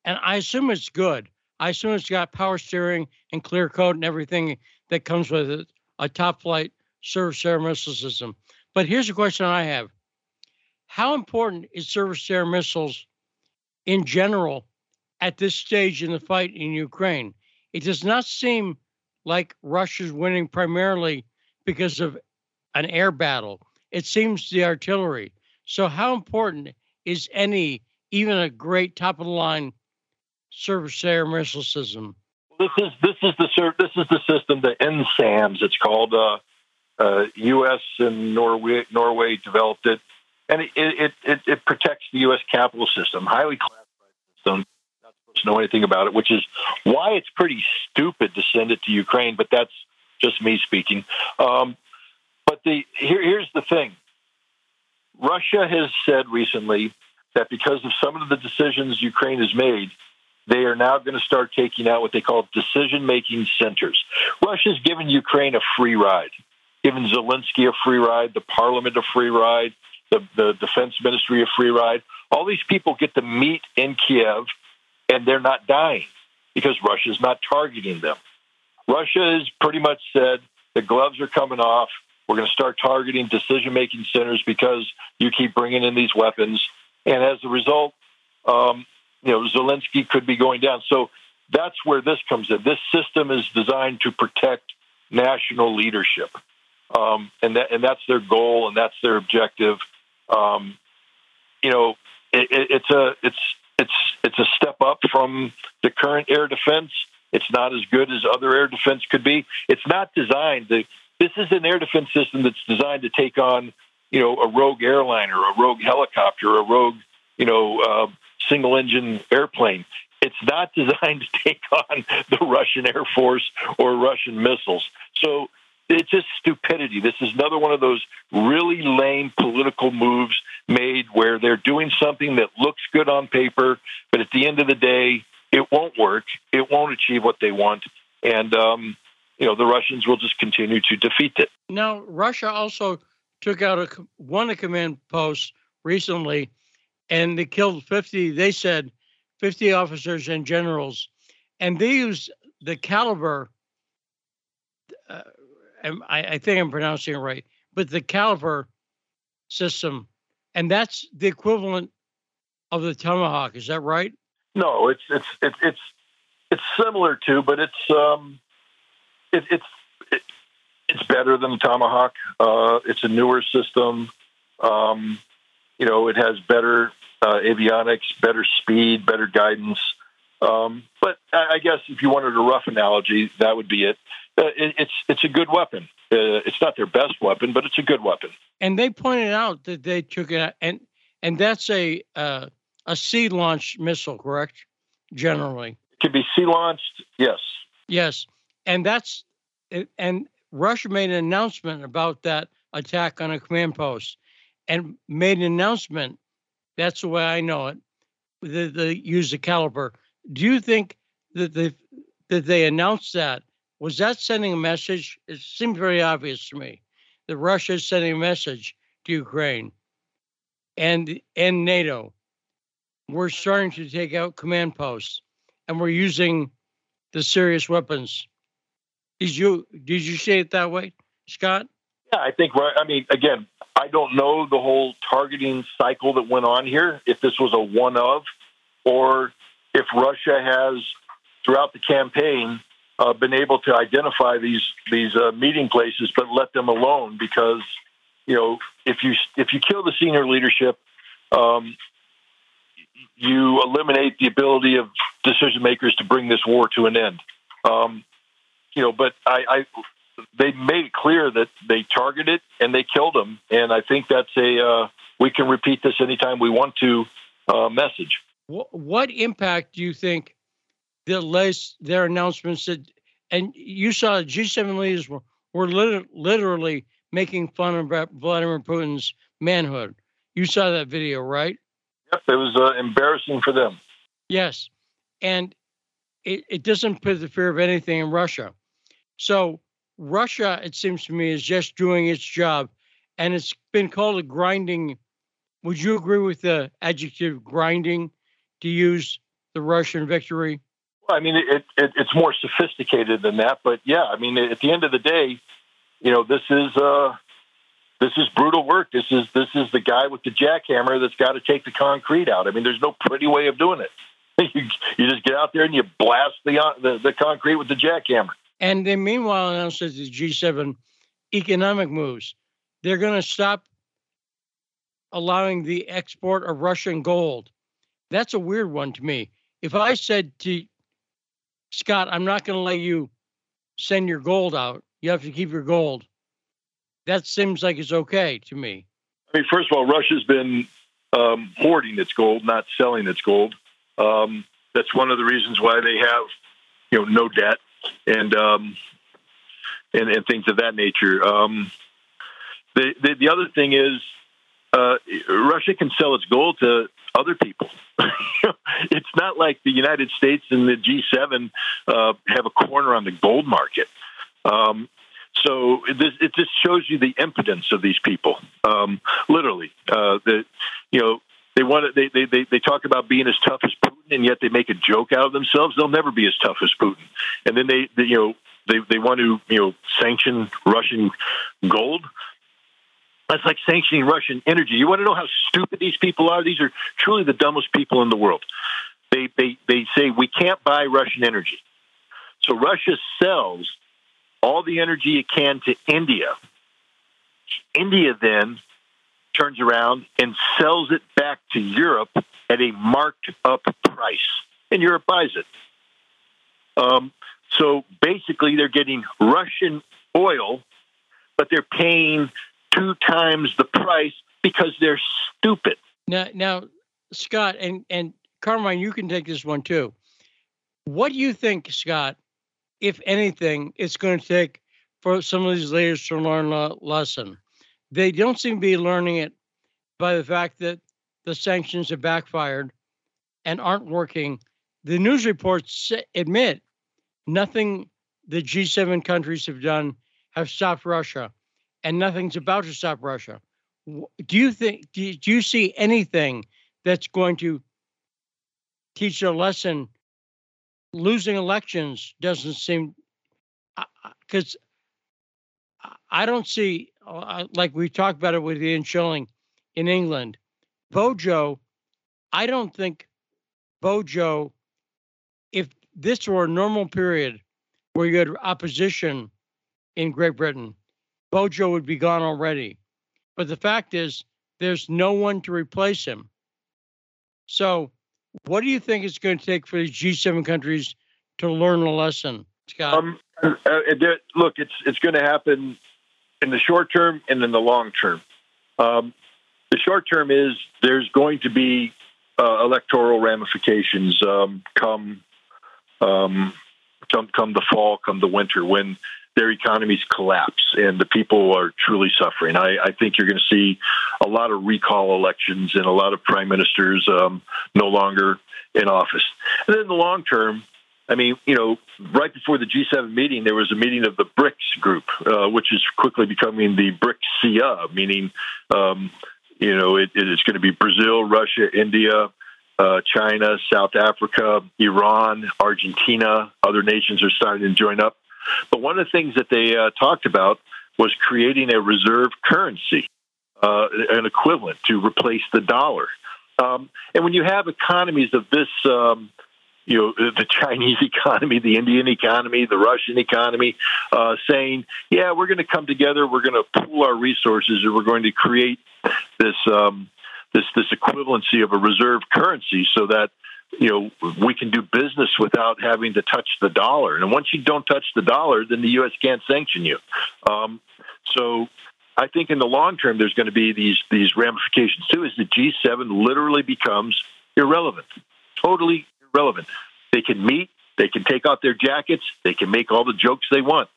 and I assume it's good. I assume it's got power steering and clear code and everything that comes with it, a top flight surface air missile system. But here's a question I have How important is surface air missiles in general at this stage in the fight in Ukraine? It does not seem like Russia's winning primarily because of an air battle. It seems the artillery. So, how important is any, even a great top of the line surface air missile system? This is this is the this is the system, the NASAMS. It's called. Uh, uh, U.S. and Norway Norway developed it, and it it, it, it protects the U.S. capital system, highly classified system. Not supposed to know anything about it, which is why it's pretty stupid to send it to Ukraine. But that's just me speaking. Um, but the here, here's the thing: Russia has said recently that because of some of the decisions Ukraine has made, they are now going to start taking out what they call decision making centers. Russia's given Ukraine a free ride, given Zelensky a free ride, the parliament a free ride, the, the defense ministry a free ride. All these people get to meet in Kiev and they're not dying because Russia's not targeting them. Russia has pretty much said the gloves are coming off. We're going to start targeting decision making centers because you keep bringing in these weapons. And as a result, um, you know, Zelensky could be going down. So that's where this comes in. This system is designed to protect national leadership, um, and that and that's their goal and that's their objective. Um, you know, it, it, it's a it's it's it's a step up from the current air defense. It's not as good as other air defense could be. It's not designed to. This is an air defense system that's designed to take on, you know, a rogue airliner, a rogue helicopter, a rogue, you know, uh, single engine airplane. It's not designed to take on the Russian Air Force or Russian missiles. So it's just stupidity. This is another one of those really lame political moves made where they're doing something that looks good on paper, but at the end of the day, it won't work. It won't achieve what they want. And, um, you know, the Russians will just continue to defeat it. Now, Russia also took out a, one a command post recently and they killed 50, they said 50 officers and generals. And they used the Kalibr, uh, I, I think I'm pronouncing it right, but the Kalibr system. And that's the equivalent of the Tomahawk. Is that right? No, it's it's it's it's it's similar to, but it's um, it, it's it, it's better than the Tomahawk. Uh, it's a newer system. Um, you know, it has better uh, avionics, better speed, better guidance. Um, but I, guess if you wanted a rough analogy, that would be it. Uh, it it's it's a good weapon. Uh, it's not their best weapon, but it's a good weapon. And they pointed out that they took it, and and that's a uh, a sea launched missile, correct? Generally, it can be sea launched. Yes. Yes, and that's and Russia made an announcement about that attack on a command post, and made an announcement that's the way I know it. They, use the Kalibr. Do you think that they that they announced that was that sending a message? It seems very obvious to me that Russia is sending a message to Ukraine and and NATO. We're starting to take out command posts, and we're using the serious weapons. Did you did you say it that way, Scott? Yeah, I think. I mean, again, I don't know the whole targeting cycle that went on here, if this was a one of, or if Russia has, throughout the campaign, uh, been able to identify these these uh, meeting places, but let them alone because you know if you if you kill the senior leadership, um, you eliminate the ability of decision makers to bring this war to an end. Um, you know, but I, I they made it clear that they targeted and they killed him. And I think that's a uh, we can repeat this anytime we want to uh, message. What impact do you think the last their announcements that and you saw G7 leaders were, were literally making fun of Vladimir Putin's manhood. You saw that video, right? Yep, it was uh, embarrassing for them. Yes, and it, it doesn't put the fear of anything in Russia. So Russia, it seems to me, is just doing its job, and it's been called a grinding. Would you agree with the adjective grinding to use the Russian victory? Well, I mean, it, it, it's more sophisticated than that, but yeah, I mean, at the end of the day, you know, this is uh, this is brutal work. This is this is the guy with the jackhammer that's got to take the concrete out. I mean, there's no pretty way of doing it. you, you just get out there and you blast the, uh, the, the concrete with the jackhammer. And they meanwhile announced that the G7 economic moves. They're going to stop allowing the export of Russian gold. That's a weird one to me. If I said to Scott, I'm not going to let you send your gold out, you have to keep your gold. That seems like it's okay to me. I mean, first of all, Russia's been um, hoarding its gold, not selling its gold. Um, that's one of the reasons why they have, you know, no debt and um, and, and things of that nature. Um, the, the, the other thing is uh, Russia can sell its gold to other people. it's not like the United States and the G7 uh, have a corner on the gold market. Um, so this, it just shows you the impotence of these people. Um, literally, uh, you know they want to, they, they, they talk about being as tough as Putin, and yet they make a joke out of themselves. They'll never be as tough as Putin. And then they, they you know, they, they want to, you know, sanction Russian gold. That's like sanctioning Russian energy. You want to know how stupid these people are? These are truly the dumbest people in the world. They, they, they say we can't buy Russian energy. So Russia sells all the energy it can to India. India then turns around and sells it back to Europe at a marked up price, and Europe buys it. Um, so basically, they're getting Russian oil, but they're paying two times the price because they're stupid. Now, now, Scott and and Carmine, you can take this one too. What do you think, Scott? If anything, it's going to take for some of these leaders to learn a lesson? They don't seem to be learning it by the fact that the sanctions have backfired and aren't working. The news reports admit nothing the G7 countries have done have stopped Russia, and nothing's about to stop Russia. Do you think? Do you, do you see anything that's going to teach a lesson? Losing elections doesn't seem because I don't see like we talked about it with Ian Schilling in England. Bojo, I don't think Bojo, if this were a normal period where you had opposition in Great Britain, Bojo would be gone already. But the fact is, there's no one to replace him. So, what do you think it's going to take for these G7 countries to learn a lesson, Scott? Um, uh, look, it's it's going to happen in the short term and in the long term. Um, the short term is there's going to be uh, electoral ramifications um, come um, come come the fall, come the winter when their economies collapse and the people are truly suffering. I, I think you're going to see a lot of recall elections and a lot of prime ministers um, no longer in office. And then in the long term, I mean, you know, right before the G7 meeting, there was a meeting of the BRICS group, uh, which is quickly becoming the BRICS, meaning, um, you know, it, it's going to be Brazil, Russia, India, uh, China, South Africa, Iran, Argentina. Other nations are starting to join up. But one of the things that they uh, talked about was creating a reserve currency, uh, an equivalent to replace the dollar. Um, and when you have economies of this um, you know the Chinese economy, the Indian economy, the Russian economy, uh, saying, "Yeah, we're going to come together. We're going to pool our resources, and we're going to create this um, this this equivalency of a reserve currency, so that." You know, we can do business without having to touch the dollar. And once you don't touch the dollar, then the U.S. can't sanction you. Um, so I think in the long term, there's going to be these these ramifications too. Is the G7 literally becomes irrelevant, totally relevant. They can meet, they can take off their jackets, they can make all the jokes they want.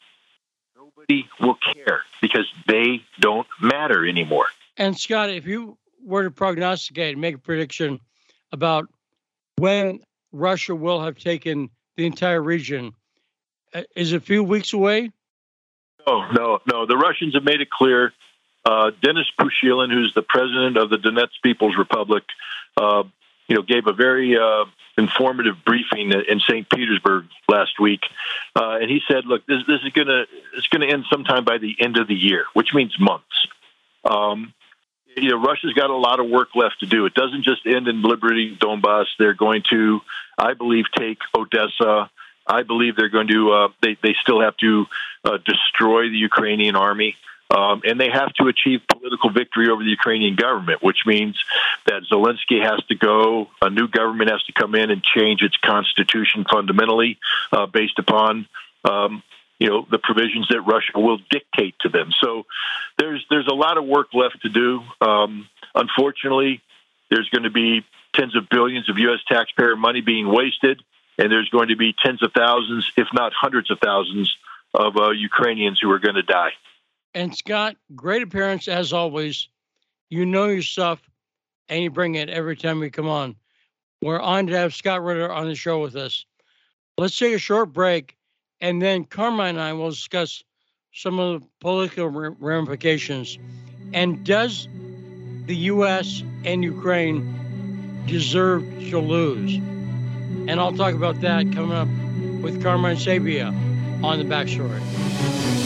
nobody will care because they don't matter anymore. And Scott, if you were to prognosticate, and make a prediction about when Russia will have taken the entire region, uh, is it a few weeks away? No, no, no. The Russians have made it clear. Uh, Denis Pushilin, who's the president of the Donetsk People's Republic, uh, you know, gave a very uh, informative briefing in St. Petersburg last week, uh, and he said, "Look, this, this is going to it's going to end sometime by the end of the year, which means months." Um, you know, Russia's got a lot of work left to do. It doesn't just end in Liberty, Donbass. They're going to, I believe, take Odessa. I believe they're going to. Uh, they they still have to uh, destroy the Ukrainian army. Um, and they have to achieve political victory over the Ukrainian government, which means that Zelensky has to go, a new government has to come in and change its constitution fundamentally uh, based upon. Um, you know the provisions that Russia will dictate to them. So there's there's a lot of work left to do. Um, unfortunately, there's going to be tens of billions of U.S. taxpayer money being wasted, and there's going to be tens of thousands, if not hundreds of thousands, of uh, Ukrainians who are going to die. And Scott, great appearance as always. You know your stuff, and you bring it every time we come on. We're on to have Scott Ritter on the show with us. Let's take a short break, and then Carmine and I will discuss some of the political ramifications. And does the U.S. and Ukraine deserve to lose? And I'll talk about that coming up with Carmine Sabia on the backstory.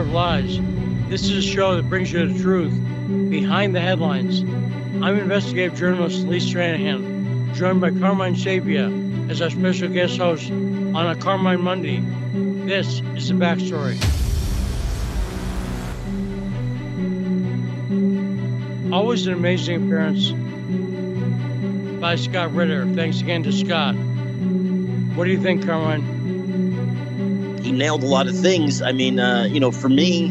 Of Lies. This is a show that brings you the truth behind the headlines. I'm investigative journalist Lee Stranahan, joined by Carmine Sabia as our special guest host on a Carmine Monday. This is the backstory. Always an amazing appearance by Scott Ritter. Thanks again to Scott. What do you think, Carmine? He nailed a lot of things. I mean, uh, you know, for me,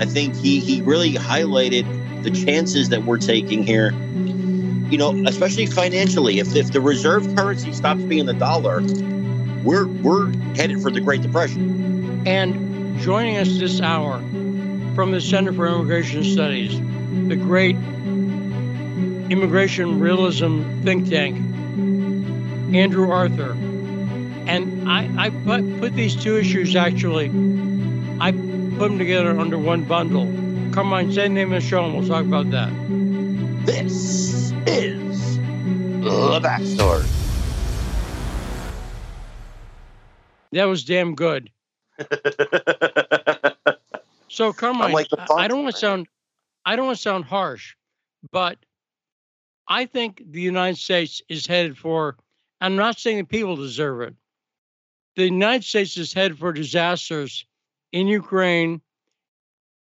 I think he he really highlighted the chances that we're taking here. You know, especially financially, if if the reserve currency stops being the dollar, we're we're headed for the Great Depression. And joining us this hour from the Center for Immigration Studies, the great immigration realism think tank, Andrew Arthur. And I, I put, put these two issues actually, I put them together under one bundle. Come on, say the name of the show and we'll talk about that. This is the backstory. That was damn good. so Carmine, like I don't want to sound I don't want to sound harsh, but I think the United States is headed for I'm not saying the people deserve it. The United States is headed for disasters in Ukraine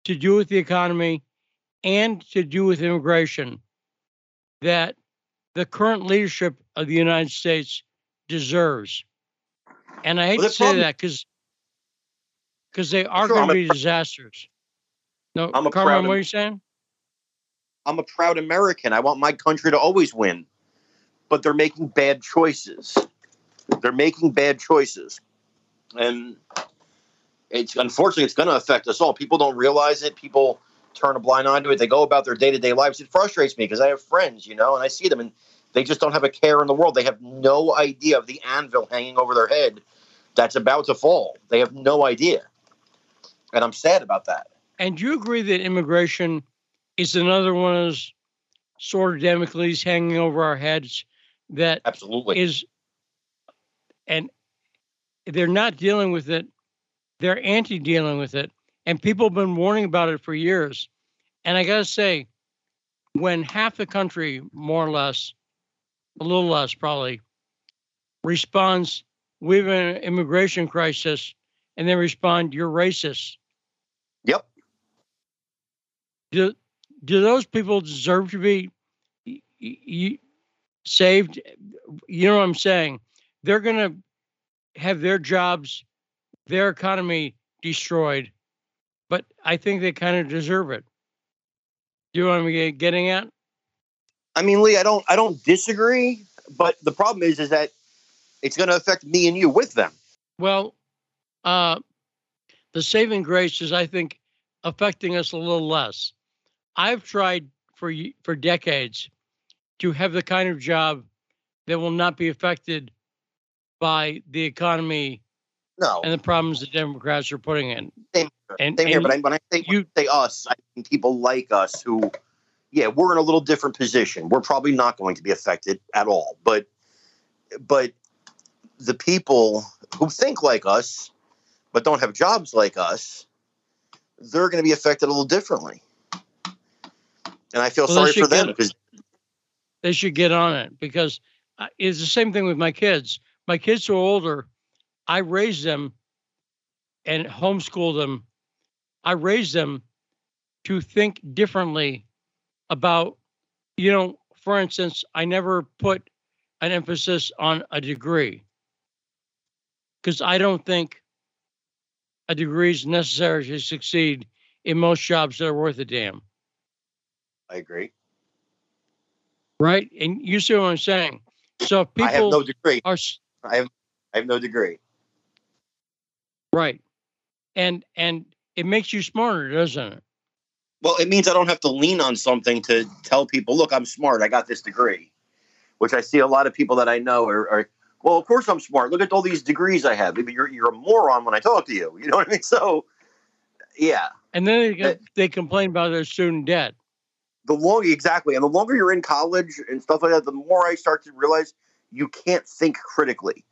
to do with the economy and to do with immigration that the current leadership of the United States deserves. And I hate well, to say problem. that because because they are sure, going to be disasters. No, I'm a Carmen, what are you saying? I'm a proud American. I want my country to always win, but they're making bad choices. They're making bad choices, and it's unfortunately it's going to affect us all. People don't realize it. People turn a blind eye to it. They go about their day to day lives. It frustrates me because I have friends, you know, and I see them and they just don't have a care in the world. They have no idea of the anvil hanging over their head that's about to fall. They have no idea. And I'm sad about that. And you agree that immigration is another one of those sort of Damocles hanging over our heads that absolutely is and they're not dealing with it they're anti dealing with it. And people have been warning about it for years. And I got to say, when half the country, more or less, a little less probably, responds, we have an immigration crisis, and they respond, you're racist. Yep. Do, do those people deserve to be you, saved. You know what I'm saying? They're going to have their jobs, their economy destroyed, but I think they kind of deserve it. Do you know what I'm getting at? I mean, Lee, I don't, I don't disagree, but the problem is, is that it's going to affect me and you with them. Well, uh, the saving grace is, I think, affecting us a little less. I've tried for for decades to have the kind of job that will not be affected by the economy no. and the problems the Democrats are putting in. Same, and, same and here, but I, when I say, you, say us, I mean people like us who, yeah, we're in a little different position. We're probably not going to be affected at all, but but the people who think like us but don't have jobs like us, they're going to be affected a little differently. And I feel well, sorry for them because they should get on it because uh, it's the same thing with my kids. My kids are older, I raised them and homeschooled them. I raised them to think differently about, you know, for instance, I never put an emphasis on a degree because I don't think a degree is necessary to succeed in most jobs that are worth a damn. I agree. Right, and you see what I'm saying. So people I have no degree. Are, I have I have no degree. Right, and and it makes you smarter, doesn't it? Well, it means I don't have to lean on something to tell people, "Look, I'm smart. I got this degree," which I see a lot of people that I know are, are well, of course I'm smart. Look at all these degrees I have. Maybe you're you're a moron when I talk to you. You know what I mean? So, yeah. And then they, they complain about their student debt. The longer exactly, and the longer you're in college and stuff like that, the more I start to realize you can't think critically.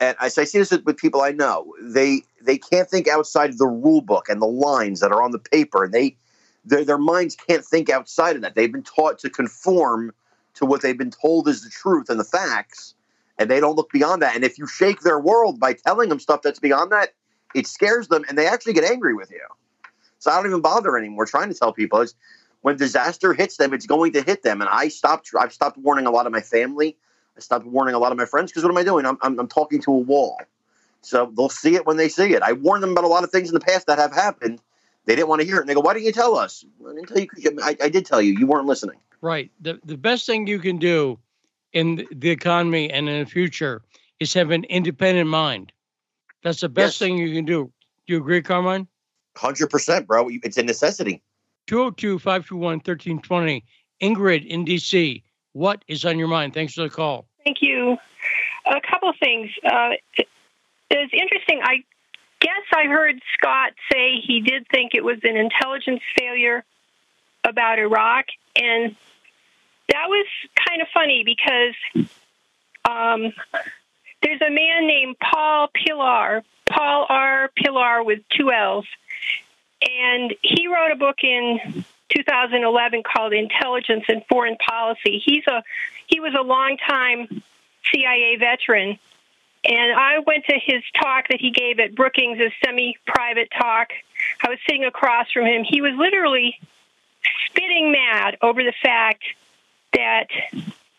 And I, I see this with people I know. They they can't think outside the rule book and the lines that are on the paper, and they their their minds can't think outside of that. They've been taught to conform to what they've been told is the truth and the facts and they don't look beyond that. And if you shake their world by telling them stuff that's beyond that, it scares them and they actually get angry with you. So I don't even bother anymore trying to tell people is when disaster hits them, it's going to hit them. And I stopped. I've stopped warning a lot of my family. I stopped warning a lot of my friends because what am I doing? I'm, I'm, I'm talking to a wall. So they'll see it when they see it. I warned them about a lot of things in the past that have happened. They didn't want to hear it. And they go, "Why didn't you tell us?" I didn't tell you. I, I did tell you. You weren't listening. Right. The the best thing you can do in the economy and in the future is have an independent mind. That's the best yes. thing you can do. Do you agree, Carmine? 100%, bro. It's a necessity. 202 521 1320. Ingrid in DC, what is on your mind? Thanks for the call. Thank you. A couple of things. Uh, it's interesting. I guess I heard Scott say he did think it was an intelligence failure about Iraq. And that was kind of funny because um, there's a man named Paul Pillar, Paul R. Pillar with two L's, and he wrote a book in 2011 called Intelligence and Foreign Policy. He's a he was a longtime CIA veteran, and I went to his talk that he gave at Brookings, a semi-private talk. I was sitting across from him. He was literally spitting mad over the fact that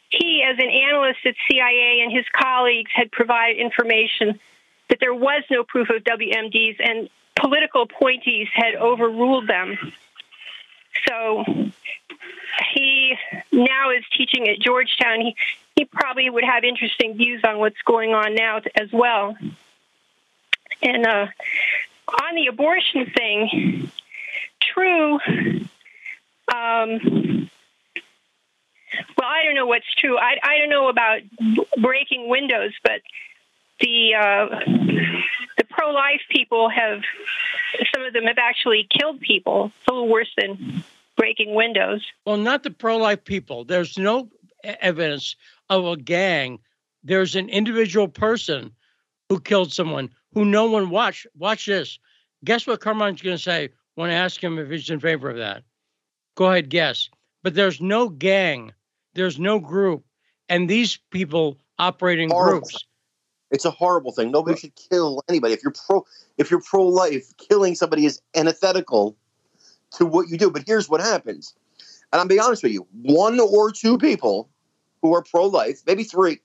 he, as an analyst at CIA, and his colleagues had provided information that there was no proof of WMDs, and political appointees had overruled them. So he now is teaching at Georgetown. He, he probably would have interesting views on what's going on now as well. And uh, on the abortion thing, true. Um, well, I don't know what's true. I, I don't know about breaking windows, but the uh, pro life people have some of them have actually killed people. It's a little worse than breaking windows. Well, not the pro life people. There's no evidence of a gang. There's an individual person who killed someone who no one watched. Watch this. Guess what Carmine's going to say when I ask him if he's in favor of that? Go ahead, guess. But there's no gang there's no group, and these people operate in horrible. groups. It's a horrible thing. Nobody should kill anybody. If you're pro, if you're pro life, killing somebody is antithetical to what you do. But here's what happens, and I'm be honest with you: one or two people who are pro life, maybe three,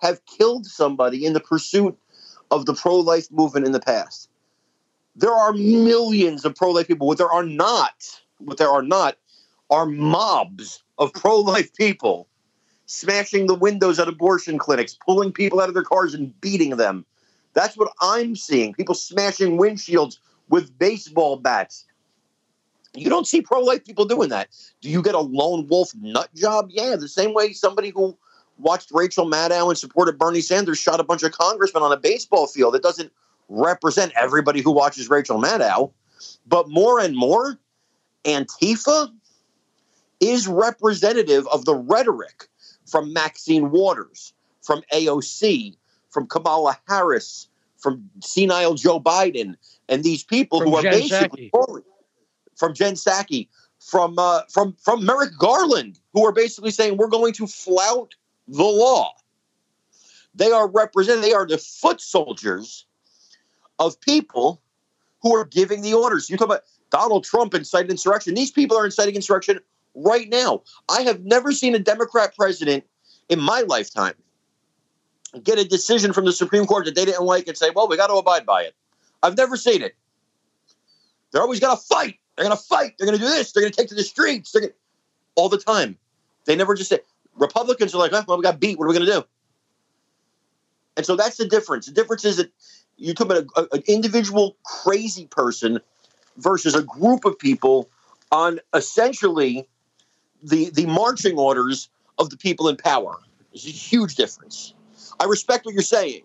have killed somebody in the pursuit of the pro life movement in the past. There are millions of pro life people. What there are not, what there are not, are mobs of pro life people smashing the windows at abortion clinics, pulling people out of their cars and beating them. That's what I'm seeing. People smashing windshields with baseball bats. You don't see pro life people doing that. Do you get a lone wolf nut job? Yeah, the same way somebody who watched Rachel Maddow and supported Bernie Sanders shot a bunch of congressmen on a baseball field. It doesn't represent everybody who watches Rachel Maddow. But more and more, Antifa is representative of the rhetoric from Maxine Waters, from AOC, from Kamala Harris, from senile Joe Biden, and these people From who are Jen basically Psaki. from Jen Psaki, from uh, from from Merrick Garland, who are basically saying we're going to flout the law. They are represented. They are the foot soldiers of people who are giving the orders. You talk about Donald Trump incited insurrection. These people are inciting insurrection right now. I have never seen a Democrat president in my lifetime get a decision from the Supreme Court that they didn't like and say, well, we got to abide by it. I've never seen it. They're always going to fight. They're going to fight. They're going to do this. They're going to take to the streets. They're gonna, all the time. They never just say, Republicans are like, oh, well, we got beat. What are we going to do? And so that's the difference. The difference is that you talk about a, a- an individual crazy person versus a group of people on essentially the the marching orders of the people in power. There's a huge difference. I respect what you're saying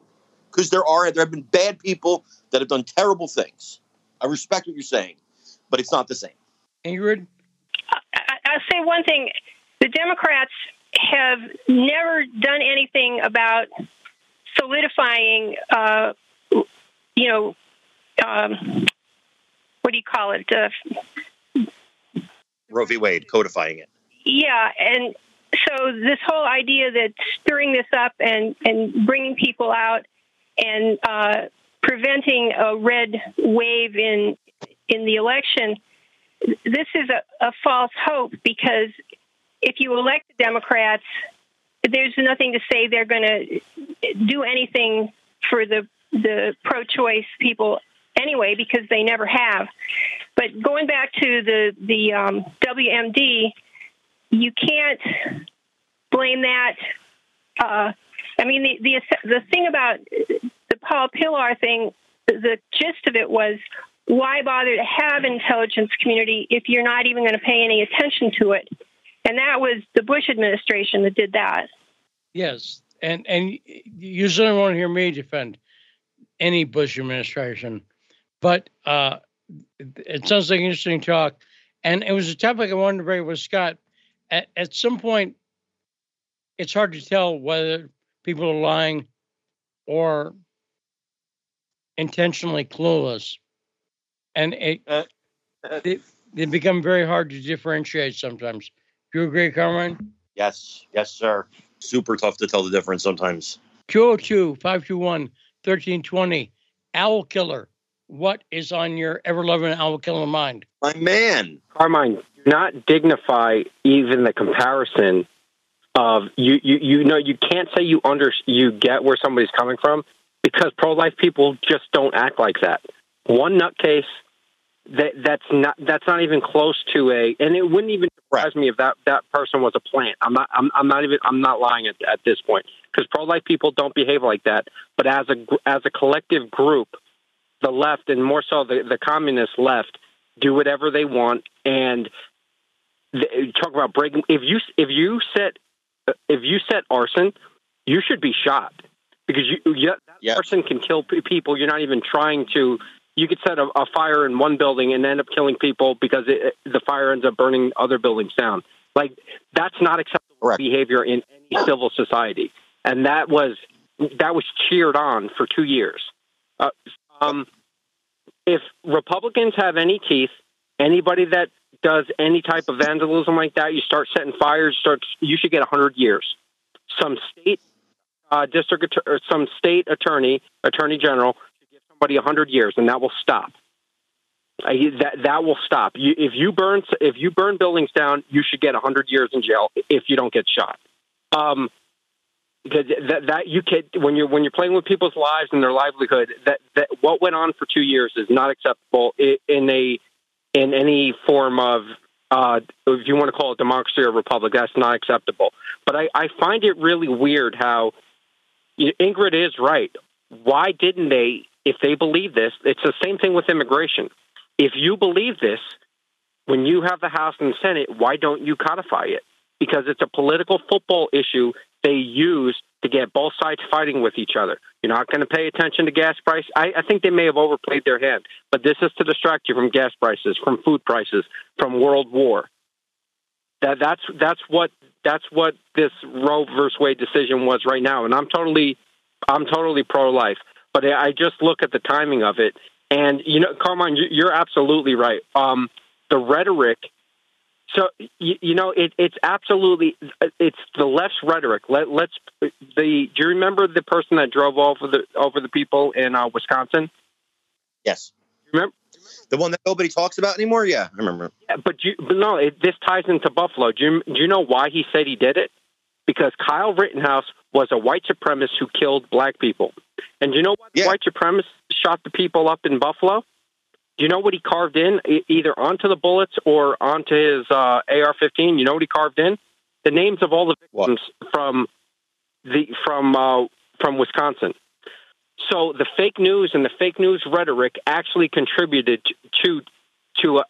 because there are there have been bad people that have done terrible things. I respect what you're saying, but it's not the same. Ingrid, I, I'll say one thing: the Democrats have never done anything about solidifying, uh, you know, um, what do you call it? Uh, Roe v. Wade codifying it. Yeah, and so this whole idea that stirring this up and and bringing people out and uh, preventing a red wave in in the election, this is a, a false hope because if you elect the Democrats, there's nothing to say they're going to do anything for the the pro-choice people anyway because they never have. But going back to the the um, WMD, you can't blame that. Uh, I mean, the, the the thing about the Paul Pillar thing, the gist of it was why bother to have intelligence community if you're not even going to pay any attention to it? And that was the Bush administration that did that. yes, and and you certainly won't hear me defend any Bush administration, but uh, it sounds like an interesting talk, and it was a topic I wanted to bring with Scott. At, at some point, it's hard to tell whether people are lying or intentionally clueless, and it, Uh, uh, they, they become very hard to differentiate sometimes. Do you agree, Carmine? Yes, yes, sir. Super tough to tell the difference sometimes. 202 521 1320. Owl Killer. What is on your ever loving Owl Killer mind? My man. Carmine, do not dignify even the comparison of you. You, you know, you can't say you under you get where somebody's coming from because pro-life people just don't act like that. One nutcase that that's not that's not even close to a, and it wouldn't even surprise me if that that person was a plant. I'm not I'm, I'm not even I'm not lying at, at this point because pro-life people don't behave like that. But as a as a collective group, the left and more so the the communist left do whatever they want and talk about breaking if you if you set if you set arson you should be shot. Because you yeah, that Yep. arson can kill people. You're not even trying to you could set a, a fire in one building and end up killing people because it- the fire ends up burning other buildings down. Like that's not acceptable Correct. behavior in any civil society. And that was that was cheered on for two years. Uh, um, if Republicans have any teeth, anybody that does any type of vandalism like that, you start setting fires, start you should get 100 years. Some state uh, district or some state attorney, attorney general, should give somebody 100 years, and that will stop. Uh, that that will stop. You, if you burn if you burn buildings down, you should get 100 years in jail if you don't get shot. Um, because that, that you can when you're when you're playing with people's lives and their livelihood, that that what went on for two years is not acceptable in a in any form of uh, if you want to call it democracy or republic. That's not acceptable. But I, I find it really weird how Ingrid is right. Why didn't they? If they believe this, it's the same thing with immigration. If you believe this, when you have the House and Senate, why don't you codify it? Because it's a political football issue they use to get both sides fighting with each other. You're not going to pay attention to gas price. I, I think they may have overplayed their hand, but this is to distract you from gas prices, from food prices, from world war. That that's that's what that's what this Roe versus Wade decision was right now, and I'm totally I'm totally pro life. But I just look at the timing of it, and you know, Carmine, you're absolutely right. Um, the rhetoric. So you, you know, it, it's absolutely it's the left's rhetoric. Let, let's the. Do you remember the person that drove over the over the people in uh, Wisconsin? Yes. Remember the one that nobody talks about anymore? Yeah, I remember. Yeah, but you, but no, it, this ties into Buffalo. Do you, do you know why he said he did it? Because Kyle Rittenhouse was a white supremacist who killed black people. And do you know why yeah. white supremacist shot the people up in Buffalo? Do you know what he carved in, either onto the bullets or onto his uh, AR-15? You know what he carved in? The names of all the victims what? from the from uh, from Wisconsin. So the fake news and the fake news rhetoric actually contributed to to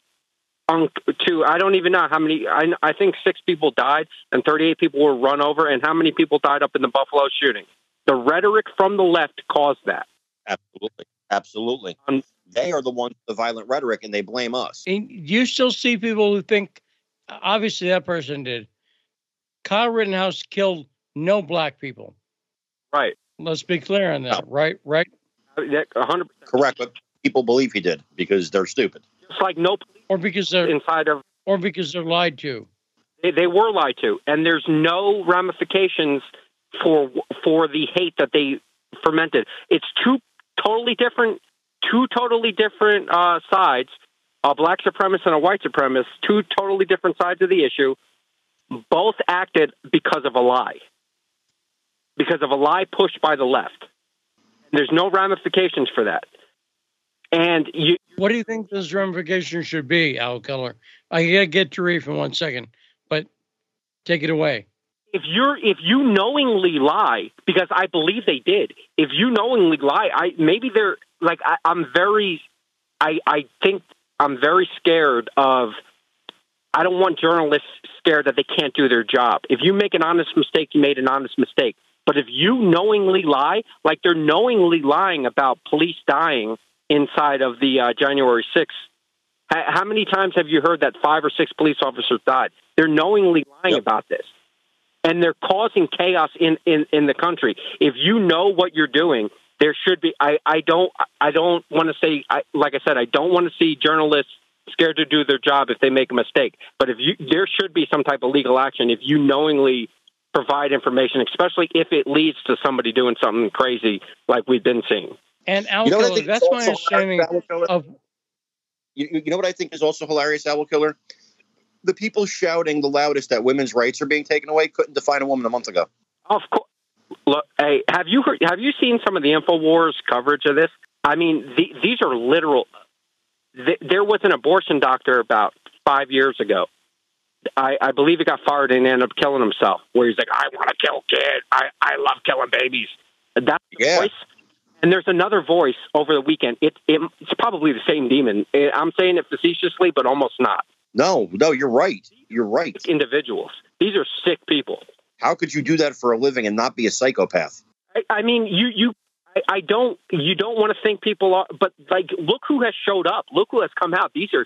um, to I don't even know how many. I, I think six people died and 38 people were run over, and how many people died up in the Buffalo shooting. The rhetoric from the left caused that. Absolutely, absolutely. Um, they are the ones the violent rhetoric, and they blame us. And you still see people who think, obviously, that person did. Kyle Rittenhouse killed no black people. Right. Let's be clear on that, right? Right? 100%. correct. But people believe he did because they're stupid. Just like no, or because they're inside of, or because they're lied to. They, they were lied to, and there's no ramifications for for the hate that they fermented. It's two totally different, two totally different uh, sides. A black supremacist and a white supremacist, two totally different sides of the issue. Both acted because of a lie because of a lie pushed by the left. There's no ramifications for that. And you, what do you think those ramifications should be, Al Keller? I gotta get to Reef in one second, but take it away. If you're if you knowingly lie, because I believe they did. If you knowingly lie, I maybe they're like I, I'm very, I I think I'm very scared of. I don't want journalists scared that they can't do their job. If you make an honest mistake, you made an honest mistake. But if you knowingly lie, like they're knowingly lying about police dying inside of the uh, January 6th, how many times have you heard that five or six police officers died? They're knowingly lying yep. about this. And they're causing chaos in, in, in the country. If you know what you're doing, there should be. I, I don't. I don't want to say. I, like I said, I don't want to see journalists scared to do their job if they make a mistake. But if you, there should be some type of legal action if you knowingly provide information, especially if it leads to somebody doing something crazy like we've been seeing. And Al you know Killer, that's my understanding of. You, you know what I think is also hilarious, Al Killer? The people shouting the loudest that women's rights are being taken away couldn't define a woman a month ago. Of course. Look, hey, have you heard, have you seen some of the Infowars coverage of this? I mean, the, these are literal. The, there was an abortion doctor about five years ago I, I believe he got fired and ended up killing himself. Where he's like, "I want to kill kids. I I love killing babies." That's yeah. voice. And there's another voice over the weekend. It, it it's probably the same demon. Eh, I'm saying it facetiously, but almost not. No, no, you're right. You're right. Individuals. These are sick people. How could you do that for a living and not be a psychopath? I, I mean, you you I, I don't you don't want to think people are, but like, look who has showed up. Look who has come out. These are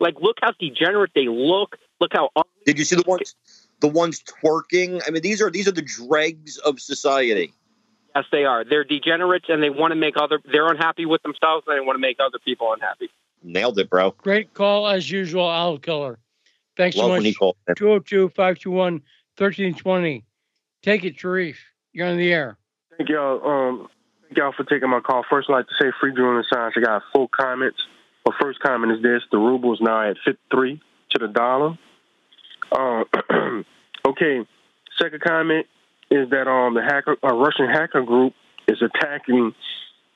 like, look how degenerate they look. Look how. Did you see the ones, the ones twerking? I mean, these are these are the dregs of society. Yes, they are. They're degenerates, and they want to make other. They're unhappy with themselves, and they want to make other people unhappy. Nailed it, bro. Great call as usual, Al Killer. Thanks Love so much. 202 521 1320. Take it, Sharif. You're on the air. Thank y'all. Um, thank y'all for taking my call. First, I'd like to say, free drilling science. I got full comments. My first comment is this: the ruble is now at 53 to the dollar. Uh, okay, Second comment is that um the hacker, a Russian hacker group is attacking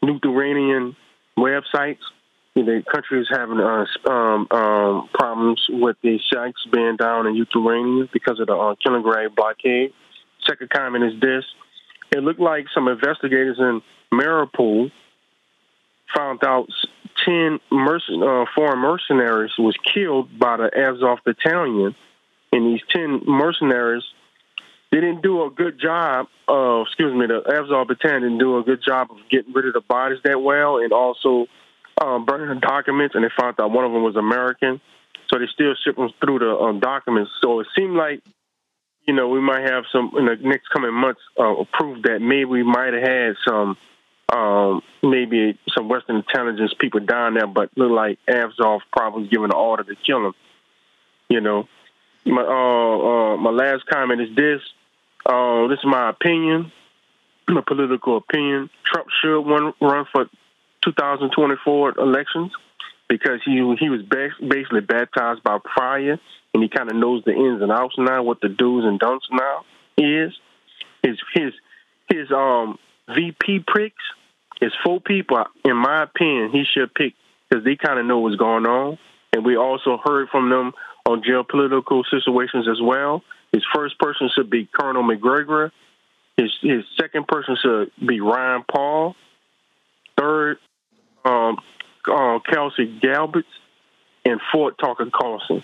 Lithuanian websites. The country is having uh, um, um, problems with the sites being down in Lithuania because of the uh, Kaliningrad blockade. Second comment is this: it looked like some investigators in Mariupol found out 10 mercen- uh, foreign mercenaries was killed by the Azov battalion. And these 10 mercenaries, they didn't do a good job of, excuse me, the Azov battalion didn't do a good job of getting rid of the bodies that well and also um, burning the documents. And they found out one of them was American. So they still ship them through the um, documents. So it seemed like, you know, we might have some in the next coming months uh, proof that maybe we might have had some um, maybe some Western intelligence people down there, but look like Azov probably giving the order to kill them. You know, my uh, uh, my last comment is this. Uh, this is my opinion, my political opinion. Trump should run, run for 2024 elections because he he was basically baptized by fire, and he kind of knows the ins and outs now, what the do's and don'ts now is. His his his um VP picks is four people, in my opinion, he should pick because they kind of know what's going on. And we also heard from them on geopolitical situations as well. His first person should be Colonel Macgregor. His his second person should be Ryan Paul. Third, um, uh, Tulsi Gabbard, and Fort Tucker Carlson.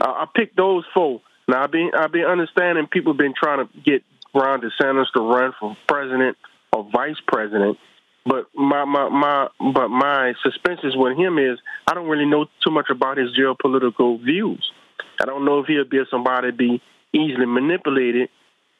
Uh, I picked those four. Now I've been I've been understanding people have been trying to get Ron DeSantis to run for president or vice president. But my my my but my suspensions with him is I don't really know too much about his geopolitical views. I don't know if he'll be somebody to be easily manipulated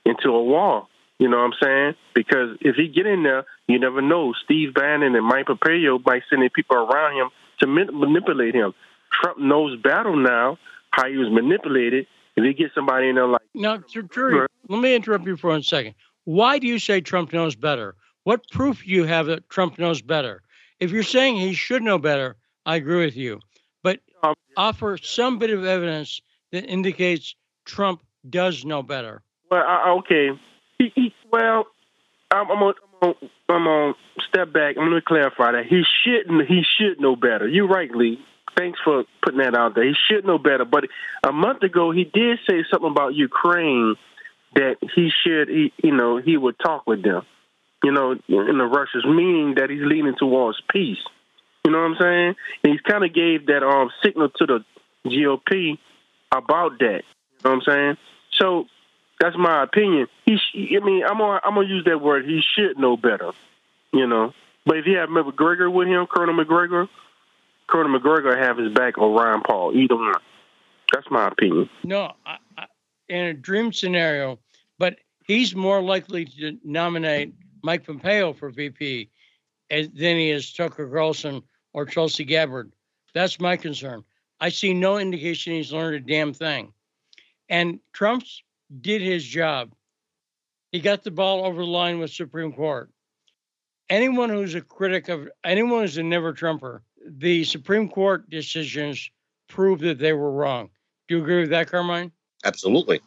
into a wall. You know what I'm saying? Because if he get in there, you never know. Steve Bannon and Mike Pompeo by sending people around him to manipulate him. Trump knows battle now how he was manipulated. If he gets somebody in there like now, Drew, let me interrupt you for one second. Why do you say Trump knows better? What proof do you have that Trump knows better? If you're saying he should know better, I agree with you. But um, offer some bit of evidence that indicates Trump does know better. Well, uh, okay. Well, I'm, I'm gonna, I'm gonna step back. I'm gonna clarify that he shouldn't. He should know better. You're right, Lee. Thanks for putting that out there. He should know better. But a month ago, he did say something about Ukraine that he should, he, you know, he would talk with them you know, in the Russians, meaning that he's leaning towards peace. You know what I'm saying? And he's kind of gave that um signal to the GOP about that. You know what I'm saying? So that's my opinion. He, sh- I mean, I'm gonna I'm gonna use that word. He should know better. You know, but if you have Macgregor with him, Colonel Macgregor, Colonel Macgregor have his back or Ryan Paul, either one. That's my opinion. No, I, I, in a dream scenario, but he's more likely to nominate Mike Pompeo for VP than he is Tucker Carlson or Tulsi Gabbard. That's my concern. I see no indication he's learned a damn thing. And Trump's did his job. He got the ball over the line with Supreme Court. Anyone who's a critic of anyone who's a never Trumper, the Supreme Court decisions prove that they were wrong. Do you agree with that, Carmine? Absolutely.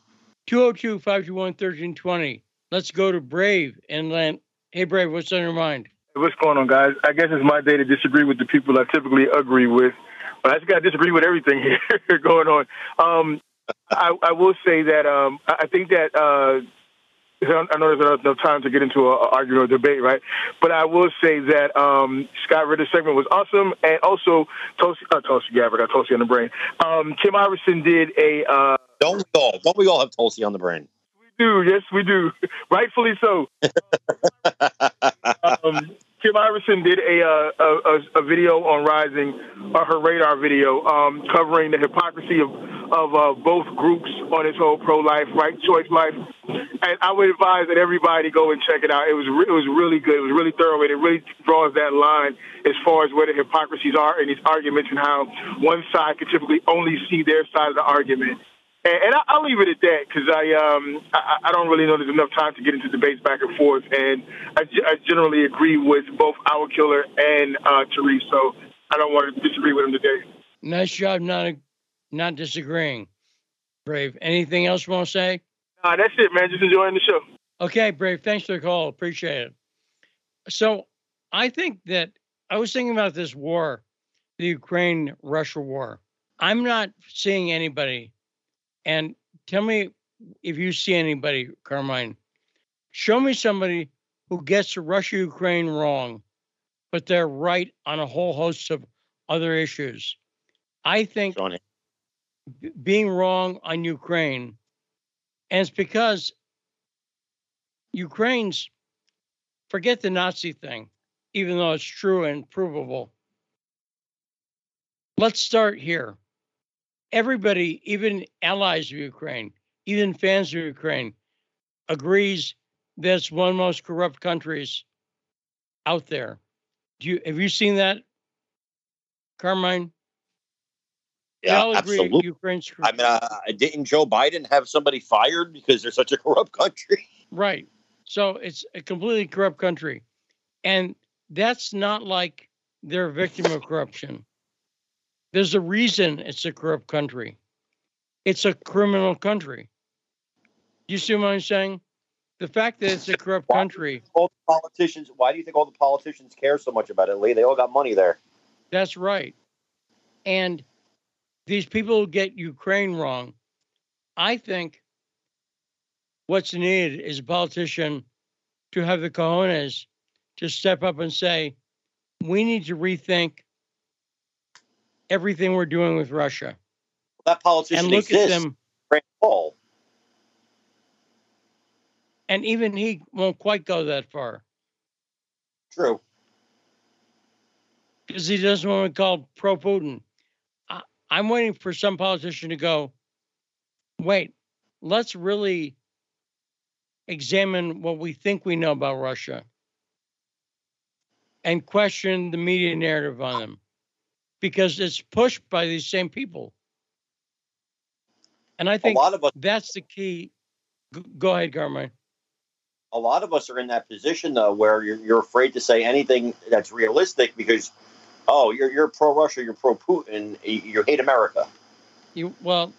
202 521 1320. Let's go to Brave and land. Hey, Brave, what's on your mind? What's going on, guys? I guess it's my day to disagree with the people I typically agree with, but I just got to disagree with everything here going on. Um, I, I, will say that um, I think that uh, I know there's enough time to get into an argument or debate, right? But I will say that um, Scott Ritter's segment was awesome, and also Tulsi, uh, Tulsi Gabbard, got Tulsi on the brain. Um, Kim Iverson did a. Uh, don't we all? Don't we all have Tulsi on the brain? We do. Yes, we do. Rightfully so. um, Kim Iverson did a, uh, a, a video on Rising, uh, her radar video, um, covering the hypocrisy of of uh, both groups on this whole pro life, right choice life. And I would advise that everybody go and check it out. It was re- it was really good. It was really thorough. And it really draws that line as far as where the hypocrisies are in these arguments and how one side can typically only see their side of the argument and, and I, will leave it at that because I, um, I I don't really know there's enough time to get into debates back and forth, and I, I generally agree with both our killer and uh, Therese, so I don't want to disagree with him today. Nice job, not not disagreeing. Brave. Anything else you want to say? Uh, that's it, man. Just enjoying the show. Okay, Brave. Thanks for the call. Appreciate it. So I think that I was thinking about this war, the Ukraine Russia war. I'm not seeing anybody, and tell me if you see anybody, Carmine. Show me somebody who gets Russia Ukraine wrong, but they're right on a whole host of other issues. I think b- being wrong on Ukraine, and it's because Ukraine's forget the Nazi thing, even though it's true and provable. Let's start here. Everybody, even allies of Ukraine, even fans of Ukraine, agrees that's one of the most corrupt countries out there. Do you have you seen that, Carmine? Yeah, absolutely. Ukraine's I mean, uh, didn't Joe Biden have somebody fired because they're such a corrupt country? Right. So it's a completely corrupt country. And that's not like they're a victim of corruption. There's a reason it's a corrupt country. It's a criminal country. You see what I'm saying? The fact that it's a corrupt country, All the politicians. Why do you think all the politicians care so much about it, Lee? They all got money there. that's right. And these people who get Ukraine wrong, I think what's needed is a politician to have the cojones to step up and say, we need to rethink everything we're doing with Russia That politician and look exists. at them. Rand Paul. And even he won't quite go that far True. because he doesn't want to be called pro Putin. I'm waiting for some politician to go, wait, let's really examine what we think we know about Russia and question the media narrative on them because it's pushed by these same people. And I think a lot of us. that's the key. Go ahead, Carmine. A lot of us are in that position though, where you're, you're afraid to say anything that's realistic because, oh, you're you're pro Russia, you're pro Putin, you, hate America. You well,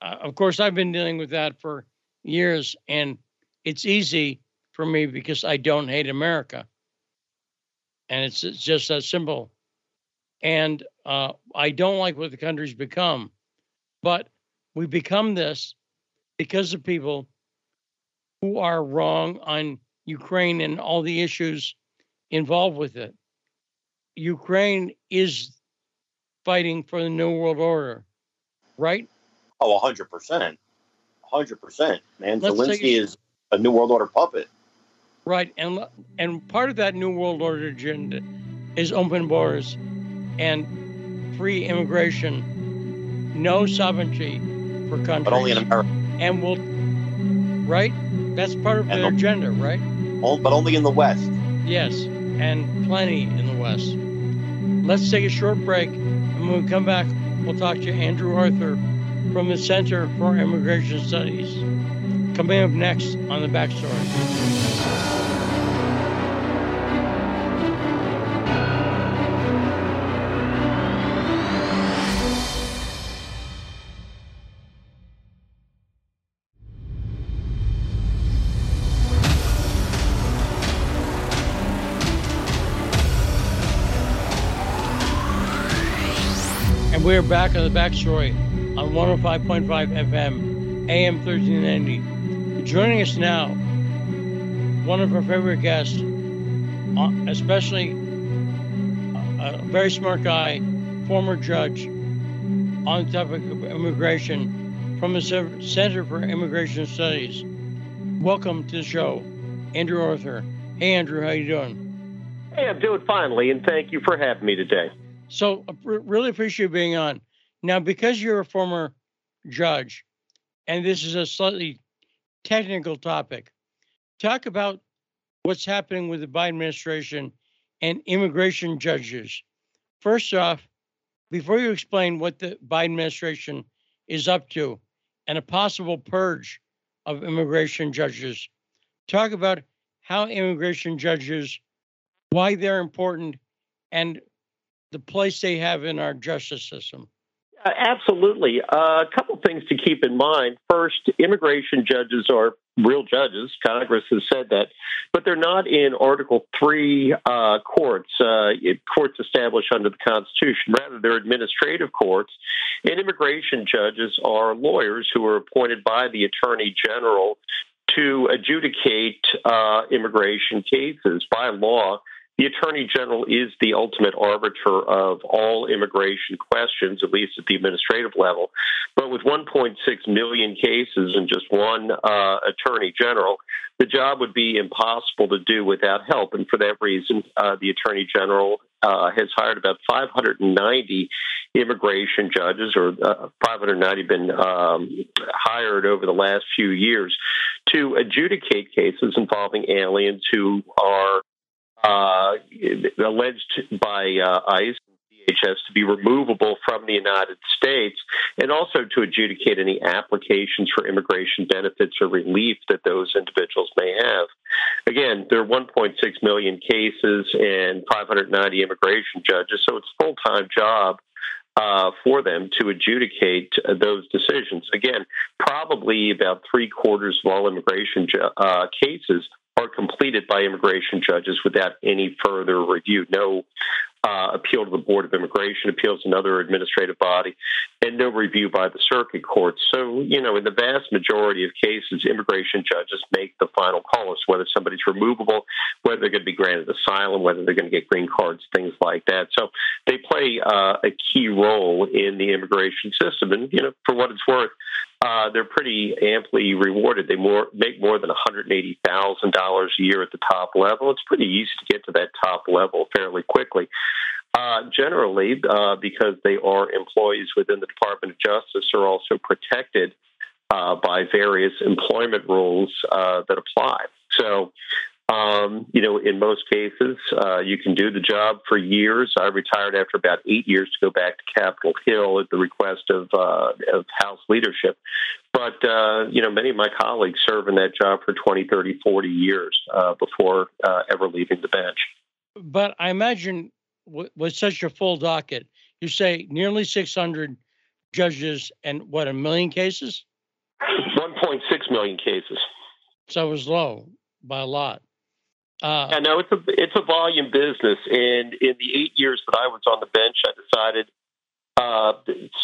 of course, I've been dealing with that for years, and it's easy for me because I don't hate America, and it's, it's just that simple. And uh, I don't like what the country's become, but we become this because of people who are wrong on Ukraine and all the issues involved with it. Ukraine is fighting for the New World Order, right? Oh, 100%. hundred percent, man. Let's Zelensky is a New World Order puppet. Right, and and part of that New World Order agenda is open borders and free immigration, no sovereignty for countries, But only in America. and we'll right. That's part of And their the- agenda, right? But only in the West. Yes, and plenty in the West. Let's take a short break, and when we come back, we'll talk to Andrew Arthur from the Center for Immigration Studies. Coming up next on the backstory. We're back on the backstory on 105.5 FM, AM 1390. Joining us now, one of our favorite guests, uh, especially a, very smart guy, former judge on the topic of immigration from the Center for Immigration Studies. Welcome to the show, Andrew Arthur. Hey, Andrew, how you doing? Hey, I'm doing fine, and thank you for having me today. So, uh, really appreciate you being on. Now, because you're a former judge, and this is a slightly technical topic, talk about what's happening with the Biden administration and immigration judges. First off, before you explain what the Biden administration is up to and a possible purge of immigration judges, talk about how immigration judges, why they're important, and the place they have in our justice system. Uh, absolutely. Uh, a couple things to keep in mind. First, immigration judges are real judges. Congress has said that, but they're not in Article Three uh, courts, uh, courts established under the Constitution. Rather, they're administrative courts, and immigration judges are lawyers who are appointed by the Attorney General to adjudicate uh, immigration cases by law the Attorney General is the ultimate arbiter of all immigration questions, at least at the administrative level. But with 1.6 million cases and just one uh, Attorney General, the job would be impossible to do without help. And for that reason, uh, the Attorney General uh, has hired about 590 immigration judges, or uh, 590 been um, hired over the last few years to adjudicate cases involving aliens who are uh, alleged by uh, ICE DHS to be removable from the United States, and also to adjudicate any applications for immigration benefits or relief that those individuals may have. Again, there are 1.6 million cases and 590 immigration judges, so it's a full time job. Uh, for them to adjudicate those decisions. Again, probably about three quarters of all immigration ju- uh, cases are completed by immigration judges without any further review. No uh, appeal to the Board of Immigration Appeals, another administrative body, and no review by the circuit court. So, you know, in the vast majority of cases, immigration judges make the final call as to whether somebody's removable, whether they're going to be granted asylum, whether they're going to get green cards, things like that. So they play uh, a key role in the immigration system. And, you know, for what it's worth, uh, they're pretty amply rewarded. They more make more than one hundred eighty thousand dollars a year at the top level. It's pretty easy to get to that top level fairly quickly. Uh, generally, uh, because they are employees within the Department of Justice, are also protected uh, by various employment rules uh, that apply. So um, you know, in most cases, uh, you can do the job for years. I retired after about eight years to go back to Capitol Hill at the request of, uh, of House leadership. But, uh, you know, many of my colleagues serve in that job for 20, 30, 40 years uh, before uh, ever leaving the bench. But I imagine w- with such a full docket, you say nearly 600 judges and what, a million cases? 1.6 million cases. So it was low by a lot. Uh, I know it's a it's a volume business, and in the eight years that I was on the bench, I decided uh,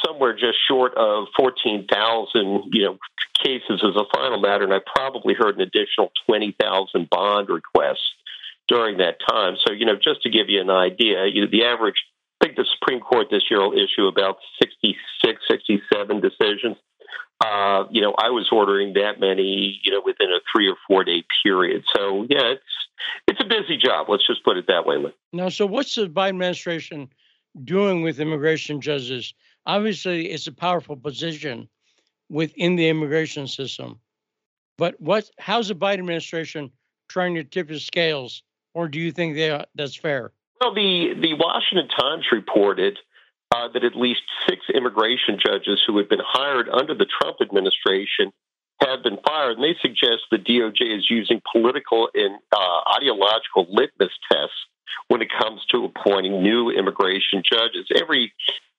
somewhere just short of fourteen thousand, you know, cases as a final matter, and I probably heard an additional twenty thousand bond requests during that time. So, you know, just to give you an idea, you know, the average, I think the Supreme Court this year will issue about 66, 67 decisions. Uh, you know, I was ordering that many, you know, within a three or four day period. So, yeah, it's it's a busy job. Let's just put it that way. Now, so what's the Biden administration doing with immigration judges? Obviously, it's a powerful position within the immigration system. But what? How's the Biden administration trying to tip the scales, or do you think they, that's fair? Well, the the Washington Times reported that at least six immigration judges who had been hired under the Trump administration have been fired, and they suggest the DOJ is using political and uh, ideological litmus tests when it comes to appointing new immigration judges. Every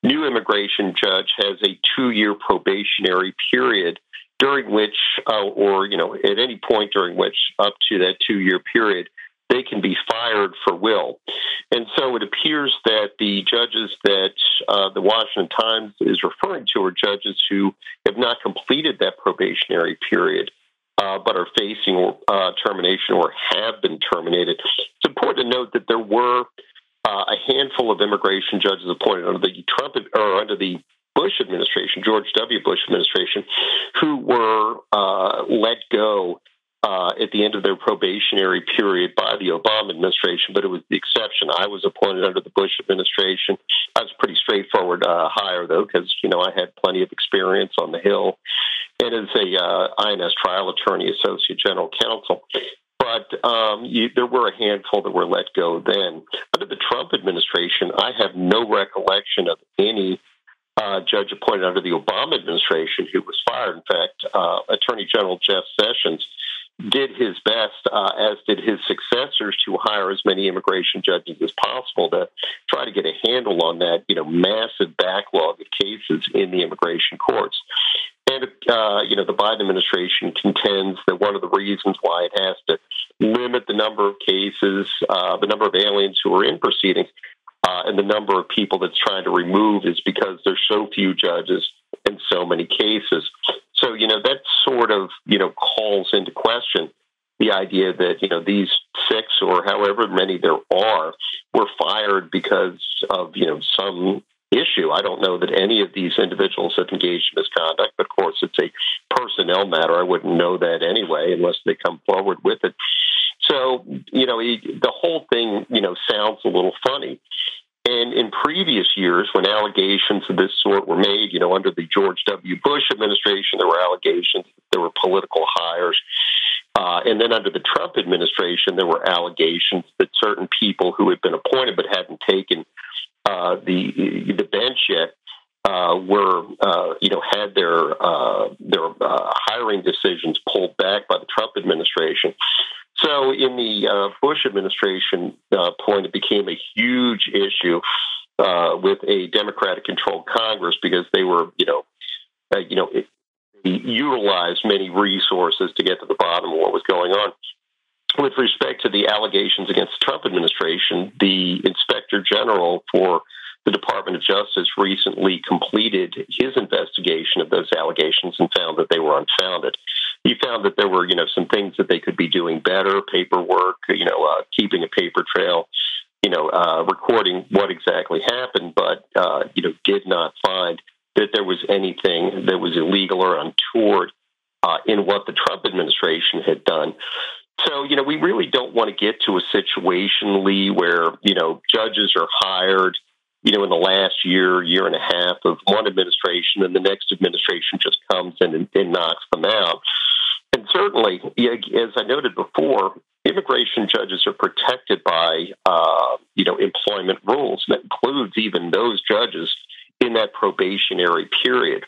new immigration judge has a two-year probationary period during which, uh, or you know, at any point during which, up to that two-year period, they can be fired for will. And so it appears that the judges that uh, the Washington Times is referring to are judges who have not completed that probationary period. Uh, but are facing uh, termination or have been terminated. It's important to note that there were uh, a handful of immigration judges appointed under the Trump or under the Bush administration, George W. Bush administration, who were uh, let go uh, at the end of their probationary period by the Obama administration, but it was the exception. I was appointed under the Bush administration. I was pretty straightforward uh, hire, though, because you know I had plenty of experience on the Hill, and as a uh, INS trial attorney, associate general counsel. But um, you, there were a handful that were let go then. Under the Trump administration, I have no recollection of any uh, judge appointed under the Obama administration who was fired. In fact, uh, Attorney General Jeff Sessions did his best, uh, as did his successors, to hire as many immigration judges as possible to try to get a handle on that, you know, massive backlog of cases in the immigration courts. And uh, you know, the Biden administration contends that one of the reasons why it has to limit the number of cases, uh, the number of aliens who are in proceedings, uh, and the number of people that's trying to remove is because there's so few judges and so many cases. So, you know, that sort of, you know, calls into question the idea that, you know, these six or however many there are were fired because of, you know, some issue. I don't know that any of these individuals have engaged in misconduct, but of course it's a personnel matter. I wouldn't know that anyway unless they come forward with it. So, you know, the whole thing, you know, sounds a little funny. And in previous years, when allegations of this sort were made, you know, under the George W. Bush administration, there were allegations that there were political hires. Uh, and then under the Trump administration, there were allegations that certain people who had been appointed but hadn't taken uh, the the bench yet uh, were uh, you know had their uh, their uh, hiring decisions pulled back by the Trump administration. So in the uh, Bush administration uh, point, it became a huge issue uh, with a Democratic-controlled Congress because they were, you know, uh, you know, it, utilized many resources to get to the bottom of what was going on. With respect to the allegations against the Trump administration, the Inspector General for the Department of Justice recently completed his investigation of those allegations and found that they were unfounded. He found that there were, you know, some things that they could be doing better, paperwork, you know, uh, keeping a paper trail, you know, uh, recording what exactly happened, but, uh, you know, did not find that there was anything that was illegal or untoward uh, in what the Trump administration had done. So, you know, we really don't want to get to a situation, Lee, where, you know, judges are hired – you know, in the last year, year and a half of one administration, and the next administration just comes in and, and knocks them out. And certainly, as I noted before, immigration judges are protected by, uh, you know, employment rules. That includes even those judges in that probationary period.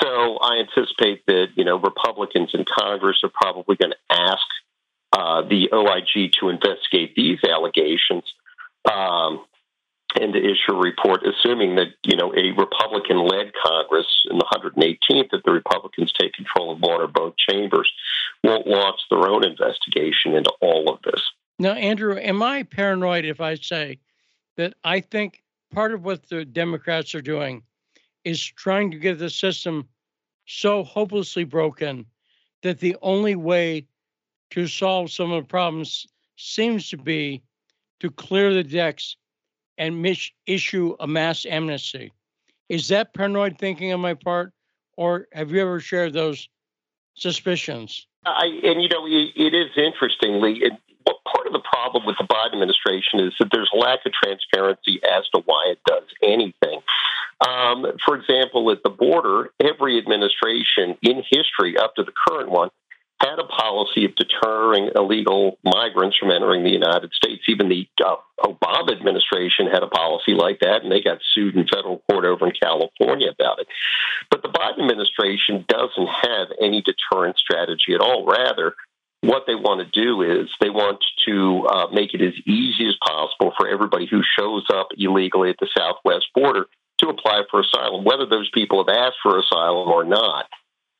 So I anticipate that, you know, Republicans in Congress are probably going to ask uh, the OIG to investigate these allegations. Um, and to issue a report, assuming that you know a Republican-led Congress in the 118th, that the Republicans take control of one or both chambers, won't launch their own investigation into all of this. Now, Andrew, am I paranoid if I say that I think part of what the Democrats are doing is trying to get the system so hopelessly broken that the only way to solve some of the problems seems to be to clear the decks and mis- issue a mass amnesty. Is that paranoid thinking on my part, or have you ever shared those suspicions? I, and you know, it is interestingly, it, part of the problem with the Biden administration is that there's lack of transparency as to why it does anything. Um, for example, at the border, every administration in history up to the current one had a policy of deterring illegal migrants from entering the United States. Even the uh, Obama administration had a policy like that, and they got sued in federal court over in California about it. But the Biden administration doesn't have any deterrent strategy at all. Rather, what they want to do is they want to uh, make it as easy as possible for everybody who shows up illegally at the southwest border to apply for asylum, whether those people have asked for asylum or not.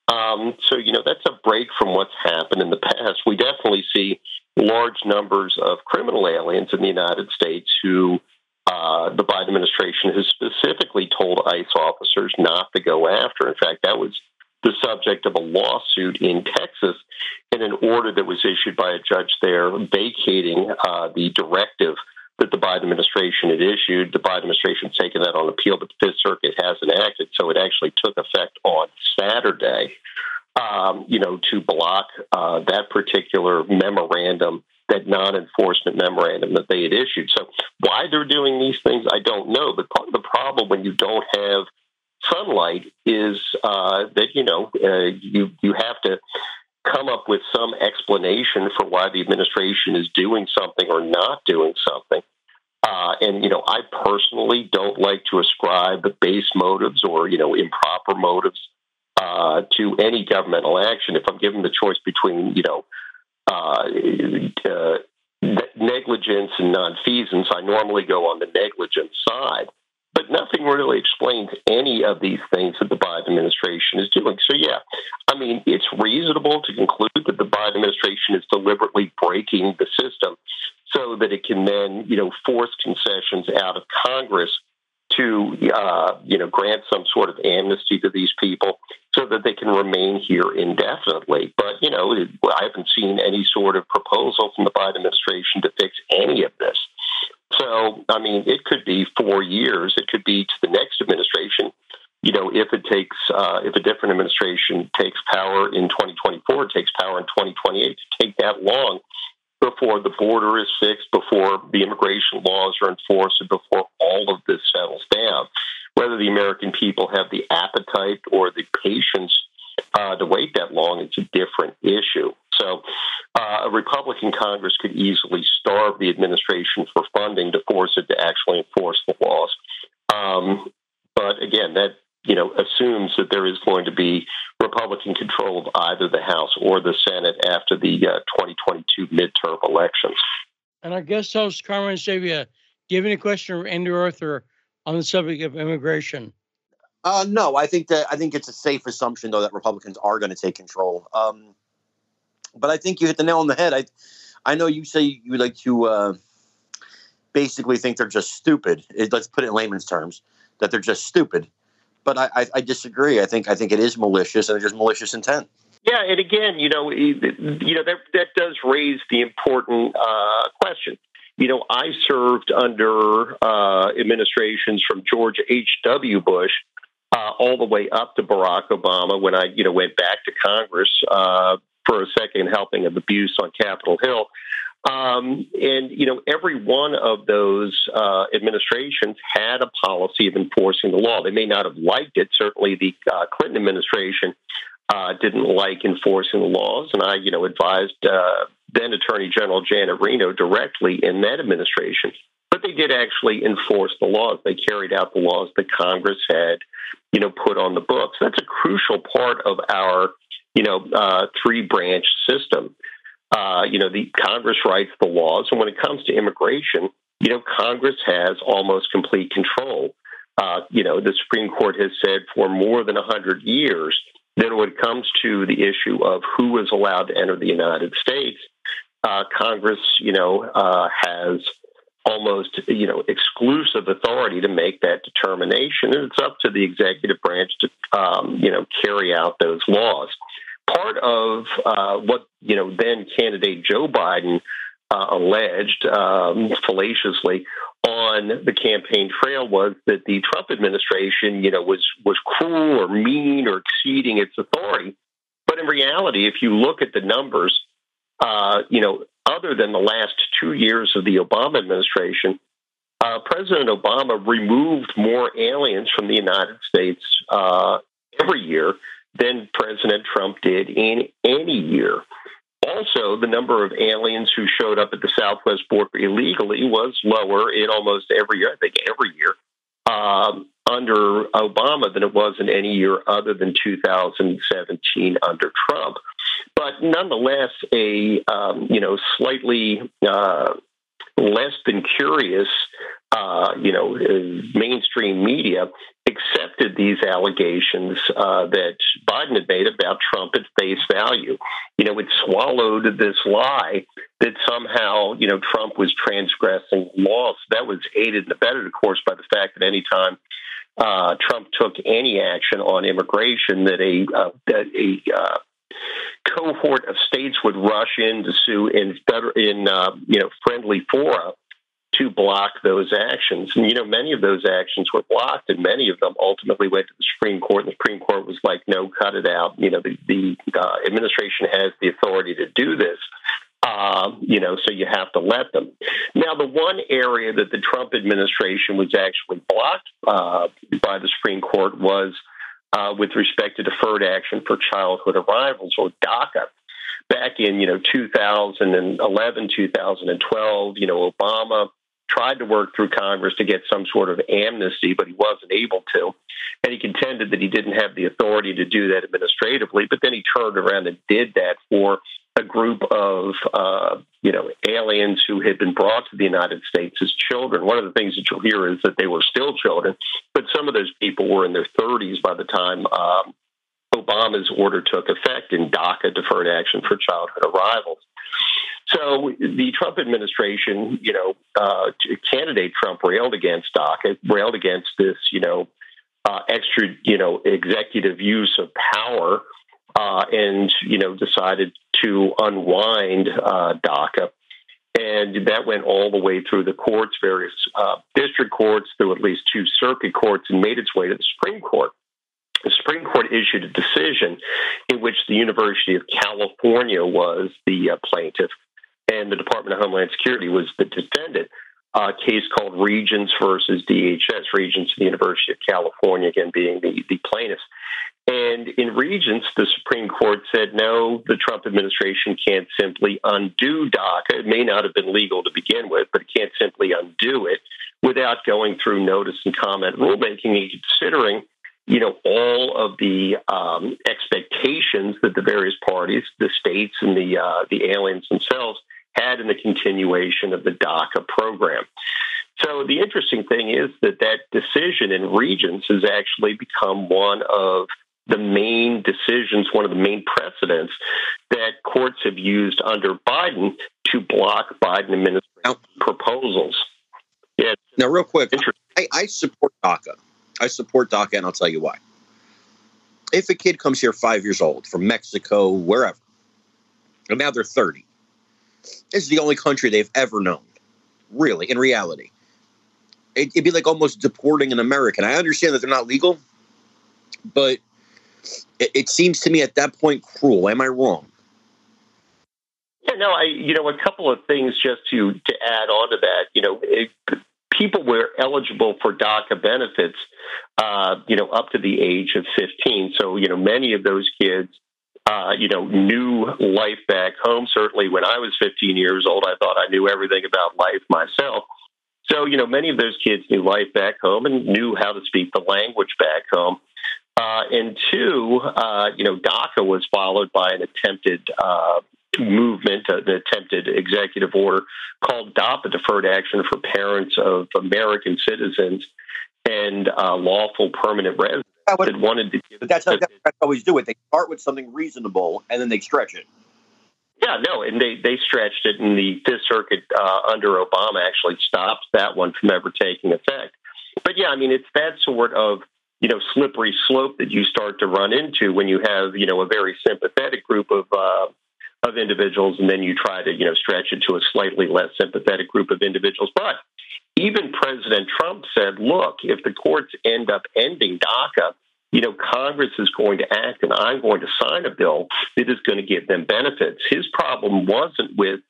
Um, so, you know, that's a break from what's happened in the past. We definitely see large numbers of criminal aliens in the United States who uh, the Biden administration has specifically told ICE officers not to go after. In fact, that was the subject of a lawsuit in Texas in an order that was issued by a judge there vacating uh, the directive that the Biden administration had issued. The Biden administration has taken that on appeal, but the Fifth Circuit hasn't acted. So it actually took effect on Saturday, um, you know, to block uh, that particular memorandum, that non enforcement memorandum that they had issued. So why they're doing these things, I don't know. But part of the problem when you don't have sunlight is uh, that, you know, uh, you, you have to come up with some explanation for why the administration is doing something or not doing something. Uh, and you know, I personally don't like to ascribe base motives or you know improper motives uh, to any governmental action. If I'm given the choice between you know uh, uh, negligence and nonfeasance, I normally go on the negligence side. But nothing really explains any of these things that the Biden administration is doing. So, yeah, I mean, it's reasonable to conclude that the Biden administration is deliberately breaking the system so that it can then, you know, force concessions out of Congress to, uh, you know, grant some sort of amnesty to these people so that they can remain here indefinitely. But, you know, I haven't seen any sort of proposal from the Biden administration to fix any of this. So, I mean, it could be four years. It could be to the next administration. You know, if it takes, uh, if a different administration takes power in 2024, takes power in 2028, to take that long before the border is fixed, before the immigration laws are enforced, and before all of this settles down. Whether the American people have the appetite or the patience uh, to wait that long, it's a different issue. So, uh, a Republican Congress could easily starve the administration for funding to force it to actually enforce the laws. Um, but again, that you know assumes that there is going to be Republican control of either the House or the Senate after the uh, 2022 midterm elections. And our guest host, Carmine Sabia, do you have any question for Andrew Arthur on the subject of immigration? Uh, no, I think that I think it's a safe assumption though that Republicans are going to take control. Um, but I think you hit the nail on the head. I I know you say you like to uh, basically think they're just stupid. It, let's put it in layman's terms that they're just stupid. But I, I, I disagree. I think I think it is malicious and there's malicious intent. Yeah, and again, you know, you know that that does raise the important uh, question. You know, I served under uh, administrations from George H. W. Bush uh, all the way up to Barack Obama when I, you know, went back to Congress uh, for a second helping of abuse on Capitol Hill. Um, and, you know, every one of those uh, administrations had a policy of enforcing the law. They may not have liked it. Certainly the uh, Clinton administration uh, didn't like enforcing the laws. And I, you know, advised uh, then Attorney General Janet Reno directly in that administration. But they did actually enforce the laws. They carried out the laws that Congress had, you know, put on the books. That's a crucial part of our you know, uh, three branch system. Uh, you know, the Congress writes the laws, and when it comes to immigration, you know, Congress has almost complete control. Uh, you know, the Supreme Court has said for more than 100 years that when it comes to the issue of who is allowed to enter the United States, uh, Congress, you know, uh, has almost, you know, exclusive authority to make that determination, and it's up to the executive branch to, um, you know, carry out those laws part of uh, what you know then candidate Joe Biden uh, alleged um, fallaciously on the campaign trail was that the Trump administration, you know, was was cruel or mean or exceeding its authority. But in reality, if you look at the numbers, uh, you know, other than the last two years of the Obama administration, uh, President Obama removed more aliens from the United States uh, every year than President Trump did in any year. Also, the number of aliens who showed up at the southwest border illegally was lower in almost every year, I think every year, um, under Obama than it was in any year other than 2017 under Trump. But nonetheless, a um, you know slightly uh, less than curious, uh, you know, mainstream media accepted these allegations uh, that Biden had made about Trump at face value. You know, it swallowed this lie that somehow, you know, Trump was transgressing laws. That was aided and abetted, of course, by the fact that anytime uh, Trump took any action on immigration, that a, uh, that a uh, cohort of states would rush in to sue in in uh, you know friendly fora to block those actions. And, you know, many of those actions were blocked, and many of them ultimately went to the Supreme Court. And the Supreme Court was like, no, cut it out. You know, the, the uh, administration has the authority to do this. Uh, you know, so you have to let them. Now, the one area that the Trump administration was actually blocked uh, by the Supreme Court was uh, with respect to deferred action for childhood arrivals, or DACA back in you know 2011 2012 you know obama tried to work through Congress to get some sort of amnesty, but he wasn't able to. And he contended that he didn't have the authority to do that administratively, but then he turned around and did that for a group of uh, you know aliens who had been brought to the United States as children. One of the things that you'll hear is that they were still children, but some of those people were in their 30s by the time um, Obama's order took effect in DACA, Deferred Action for Childhood Arrivals. So the Trump administration, you know, uh, candidate Trump railed against DACA, railed against this, you know, uh, extra, you know, executive use of power, uh, and you know, decided to unwind uh, DACA. And that went all the way through the courts, various uh, district courts, through at least two circuit courts, and made its way to the Supreme Court the Supreme Court issued a decision in which the University of California was the uh, plaintiff and the Department of Homeland Security was the defendant. A case called Regents versus DHS, Regents of the University of California, again being the, the plaintiffs. And in Regents, the Supreme Court said no, the Trump administration can't simply undo DACA. It may not have been legal to begin with, but it can't simply undo it without going through notice and comment rulemaking and considering you know, all of the um, expectations that the various parties, the states and the uh, the aliens themselves had in the continuation of the DACA program. So the interesting thing is that that decision in Regents has actually become one of the main decisions, one of the main precedents that courts have used under Biden to block Biden administration proposals. Yeah. Now, real quick, I, I support DACA. I support DACA, and I'll tell you why. If a kid comes here five years old from Mexico, wherever, and now they're 30, this is the only country they've ever known, really, in reality. It, would be like almost deporting an American. I understand that they're not legal, but it, it seems to me at that point cruel. Am I wrong? Yeah, no, I you know a couple of things just to to add on to that. You know, it, people were eligible for DACA benefits, uh, you know, up to the age of 15. So, you know, many of those kids, uh, you know, knew life back home. Certainly when I was 15 years old, I thought I knew everything about life myself. So, you know, many of those kids knew life back home and knew how to speak the language back home. Uh, and two, uh, you know, DACA was followed by an attempted uh, movement, uh, an attempted executive order called DAPA, Deferred Action for Parents of American Citizens and uh, Lawful Permanent Residents that, that wanted to But that's how Democrats always do it. They start with something reasonable and then they stretch it. Yeah, no, and they, they stretched it, and the Fifth Circuit uh, under Obama actually stopped that one from ever taking effect. But yeah, I mean, it's that sort of you know slippery slope that you start to run into when you have you know a very sympathetic group of uh, of individuals, and then you try to you know stretch it to a slightly less sympathetic group of individuals. But even President Trump said, "Look, if the courts end up ending DACA." You know, Congress is going to act, and I'm going to sign a bill that is going to give them benefits. His problem wasn't with,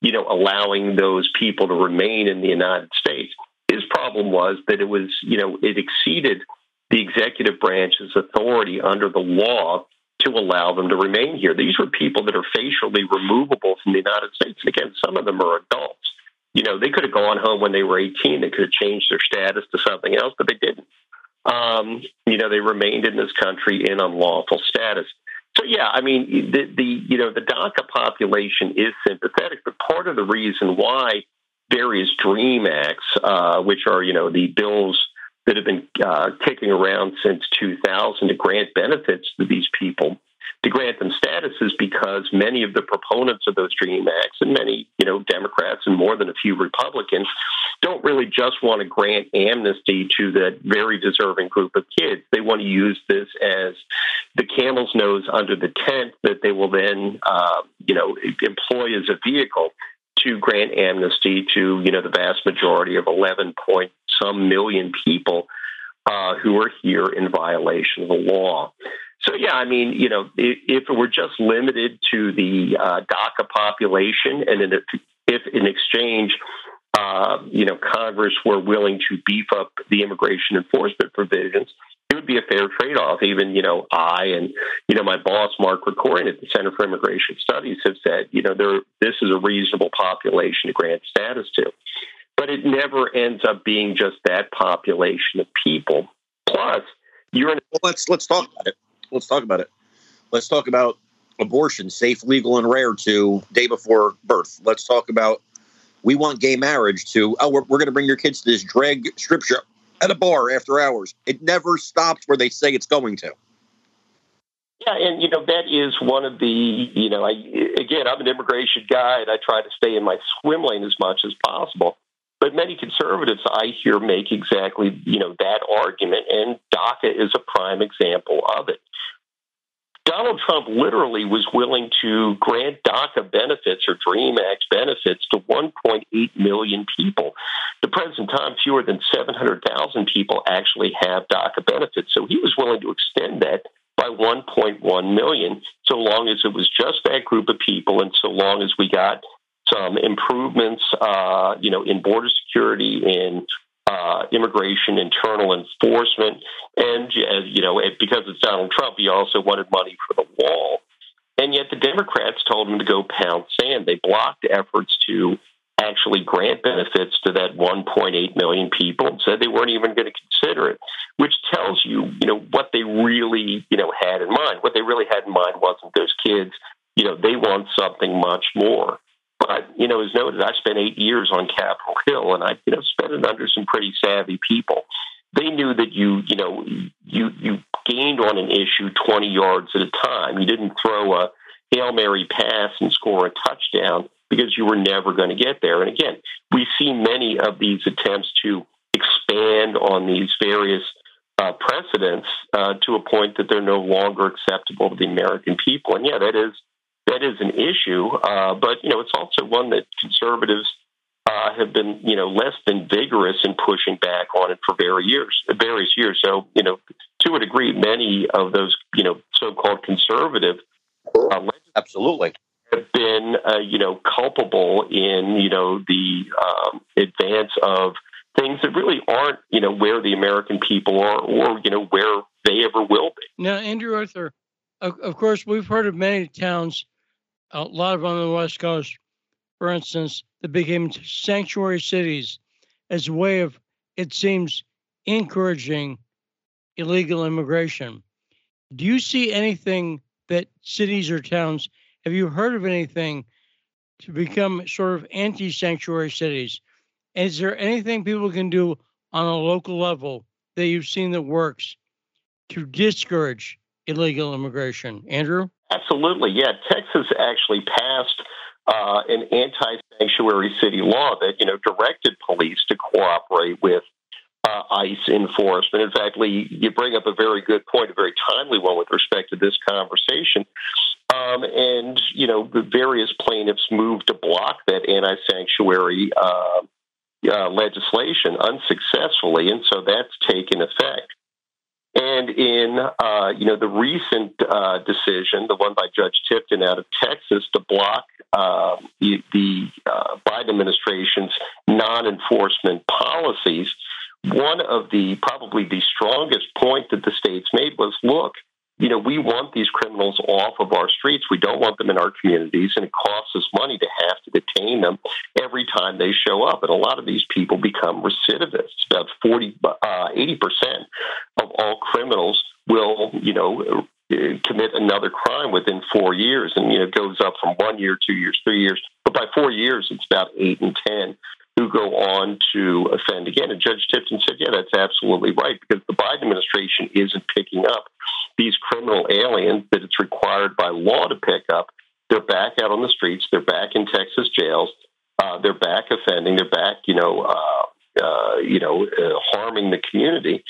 you know, allowing those people to remain in the United States. His problem was that it was, you know, it exceeded the executive branch's authority under the law to allow them to remain here. These were people that are facially removable from the United States. And again, some of them are adults. You know, they could have gone home when they were 18. They could have changed their status to something else, but they didn't. Um, you know, they remained in this country in unlawful status. So yeah, I mean, the, the you know the DACA population is sympathetic, but part of the reason why various DREAM Acts, uh, which are you know the bills that have been uh, kicking around since 2000 to grant benefits to these people, to grant them status, is because many of the proponents of those Dream Acts and many, you know, Democrats and more than a few Republicans don't really just want to grant amnesty to that very deserving group of kids. They want to use this as the camel's nose under the tent that they will then, uh, you know, employ as a vehicle to grant amnesty to you know the vast majority of 11 point some million people uh, who are here in violation of the law. So yeah, I mean, you know, if, it were just limited to the uh, DACA population, and in, if in exchange, uh, you know, Congress were willing to beef up the immigration enforcement provisions, it would be a fair trade off. Even, you know, I and, you know, my boss, Mark Krikorian at the Center for Immigration Studies have said, you know, there, this is a reasonable population to grant status to. But it never ends up being just that population of people. Plus, you're in. Well, let's let's talk about it. Let's talk about it. Let's talk about abortion safe, legal, and rare to day before birth. Let's talk about we want gay marriage to, oh, we're, we're going to bring your kids to this drag strip show at a bar after hours. It never stops where they say it's going to. Yeah, and you know that is one of the you know I again I'm an immigration guy and I try to stay in my swim lane as much as possible. But many conservatives I hear make exactly you know that argument, and DACA is a prime example of it. Donald Trump literally was willing to grant DACA benefits or DREAM Act benefits to 1.8 million people. The present time, fewer than 700,000 people actually have DACA benefits. So he was willing to extend that by 1.1 million, so long as it was just that group of people, and so long as we got some improvements, uh, you know, in border security, in uh, immigration, internal enforcement, and uh, you know, because it's Donald Trump, he also wanted money for the wall. And yet, the Democrats told him to go pound sand. They blocked efforts to actually grant benefits to that 1.8 million people and said they weren't even going to consider it, which tells you, you know, what they really, you know, had in mind. What they really had in mind wasn't those kids. You know, they want something much more. But, you know, as noted, I spent eight years on Capitol Hill and I, you know, spent it under some pretty savvy people. They knew that you, you know, you, you gained on an issue 20 yards at a time. You didn't throw a Hail Mary pass and score a touchdown because you were never going to get there. And again, we see many of these attempts to expand on these various uh, precedents uh, to a point that they're no longer acceptable to the American people. And yeah, that is that is an issue, uh, but you know it's also one that conservatives uh, have been you know less than vigorous in pushing back on it for various years. Various years. So you know, to a degree, many of those you know so-called conservative uh, absolutely have been, uh, you know, culpable in, you know, the um, advance of things that really aren't, you know, where the American people are or, you know, where they ever will be. Now, Andrew Arthur, of, of course, we've heard of many towns, a lot of them on the West Coast, for instance, that became sanctuary cities as a way of, it seems, encouraging illegal immigration. Do you see anything that cities or towns have you heard of anything to become sort of anti sanctuary cities? Is there anything people can do on a local level that you've seen that works to discourage illegal immigration? Andrew? Absolutely. Yeah. Texas actually passed uh, an anti sanctuary city law that, you know, directed police to cooperate with uh, ICE enforcement. In fact, Lee, you bring up a very good point, a very timely one with respect to this conversation. Um, and, you know, the various plaintiffs moved to block that anti sanctuary uh, uh, legislation unsuccessfully. And so that's taken effect. And in, uh, you know, the recent uh, decision, the one by Judge Tipton out of Texas to block uh, the, the uh, Biden administration's non-enforcement policies, one of the probably the strongest point that the states made was, look, you know, we want these criminals off of our streets. We don't want them in our communities, and it costs us money to have to detain them every time they show up. And a lot of these people become recidivists. About 40, uh, 80% of all criminals will, you know, commit another crime within four years. And, you know, it goes up from one year, two years, three years. But by four years, it's about eight and 10 who go on to offend again. And Judge Tipton said, yeah, that's absolutely right, because the Biden administration isn't picking up these criminal aliens that it's required by law to pick up. They're back out on the streets. They're back in Texas jails. Uh, they're back offending. They're back, you know, uh, uh, you know, uh, harming the community.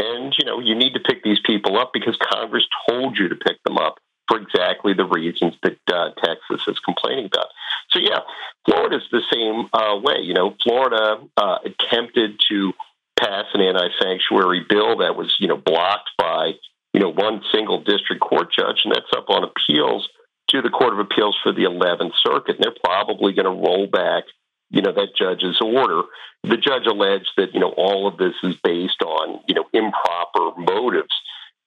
And you know, you need to pick these people up because Congress told you to pick them up for exactly the reasons that uh, Texas is complaining about. So yeah, Florida's the same uh, way. You know, Florida uh, attempted to pass an anti-sanctuary bill that was you know blocked by you know one single district court judge, and that's up on appeals to the Court of Appeals for the 11th Circuit. And they're probably going to roll back you know that judge's order. The judge alleged that you know all of this is based on you know improper motives.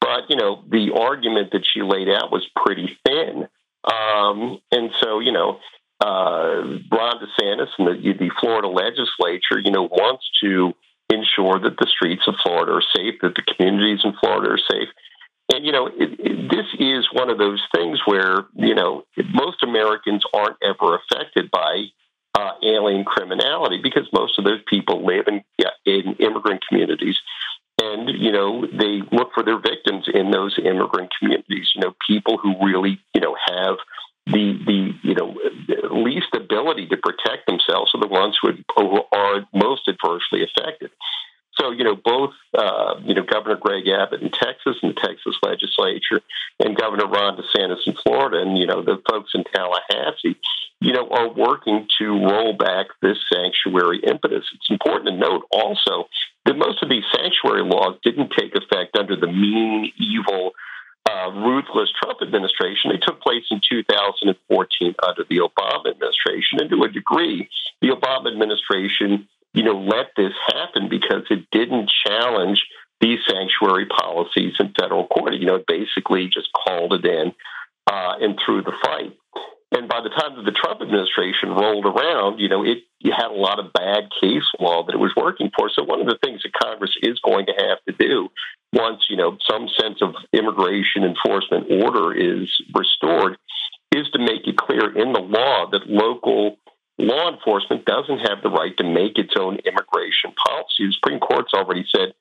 But you know the argument that she laid out was pretty thin, um, and so you know uh, Ron DeSantis and the, the Florida legislature, you know, wants to ensure that the streets of Florida are safe, that the communities in Florida are safe. And, you know, it, it, this is one of those things where, you know, most Americans aren't ever affected by uh, alien criminality because most of those people live in, in immigrant communities. And, you know, they look for their victims in those immigrant communities, you know, people who really, you know, have the, the you know, least ability to protect themselves are the ones who are most adversely affected. So, you know, both, uh, you know, Governor Greg Abbott in Texas and the Texas legislature and Governor Ron DeSantis in Florida and, you know, the folks in Tallahassee, you know, are working to roll back this sanctuary impetus. It's important to note also that most of these sanctuary laws didn't take effect under the mean, evil, uh, ruthless Trump administration. They took place in 2014 under the Obama administration. And to a degree, the Obama administration you know, let this happen because it didn't challenge these sanctuary policies in federal court. You know, it basically just called it in uh, and threw the fight. And by the time that the Trump administration rolled around, you know, it you had a lot of bad case law that it was working for. So one of the things that Congress is going to have to do once, you know, some sense of immigration enforcement order is restored is to make it clear in the law that local law enforcement doesn't have the right to make its own immigration policy. The Supreme Court's already said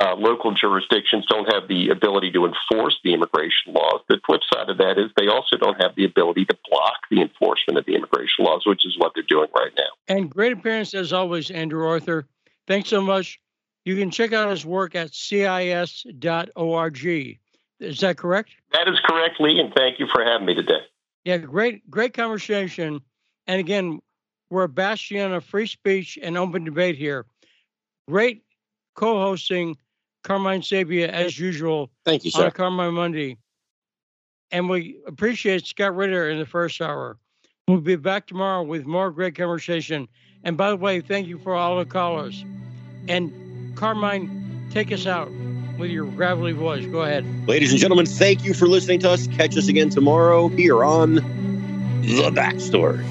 uh, local jurisdictions don't have the ability to enforce the immigration laws. The flip side of that is they also don't have the ability to block the enforcement of the immigration laws, which is what they're doing right now. And great appearance as always, Andrew Arthur. Thanks so much. You can check out his work at cis.org. Is that correct? That is correct, Lee, and thank you for having me today. Yeah, great, great conversation. And again, we're a bastion of free speech and open debate here. Great co-hosting, Carmine Sabia, as usual. Thank you, sir. On Carmine Monday. And we appreciate Scott Ritter in the first hour. We'll be back tomorrow with more great conversation. And by the way, thank you for all the callers. And Carmine, take us out with your gravelly voice. Go ahead. Ladies and gentlemen, thank you for listening to us. Catch us again tomorrow here on The Backstory.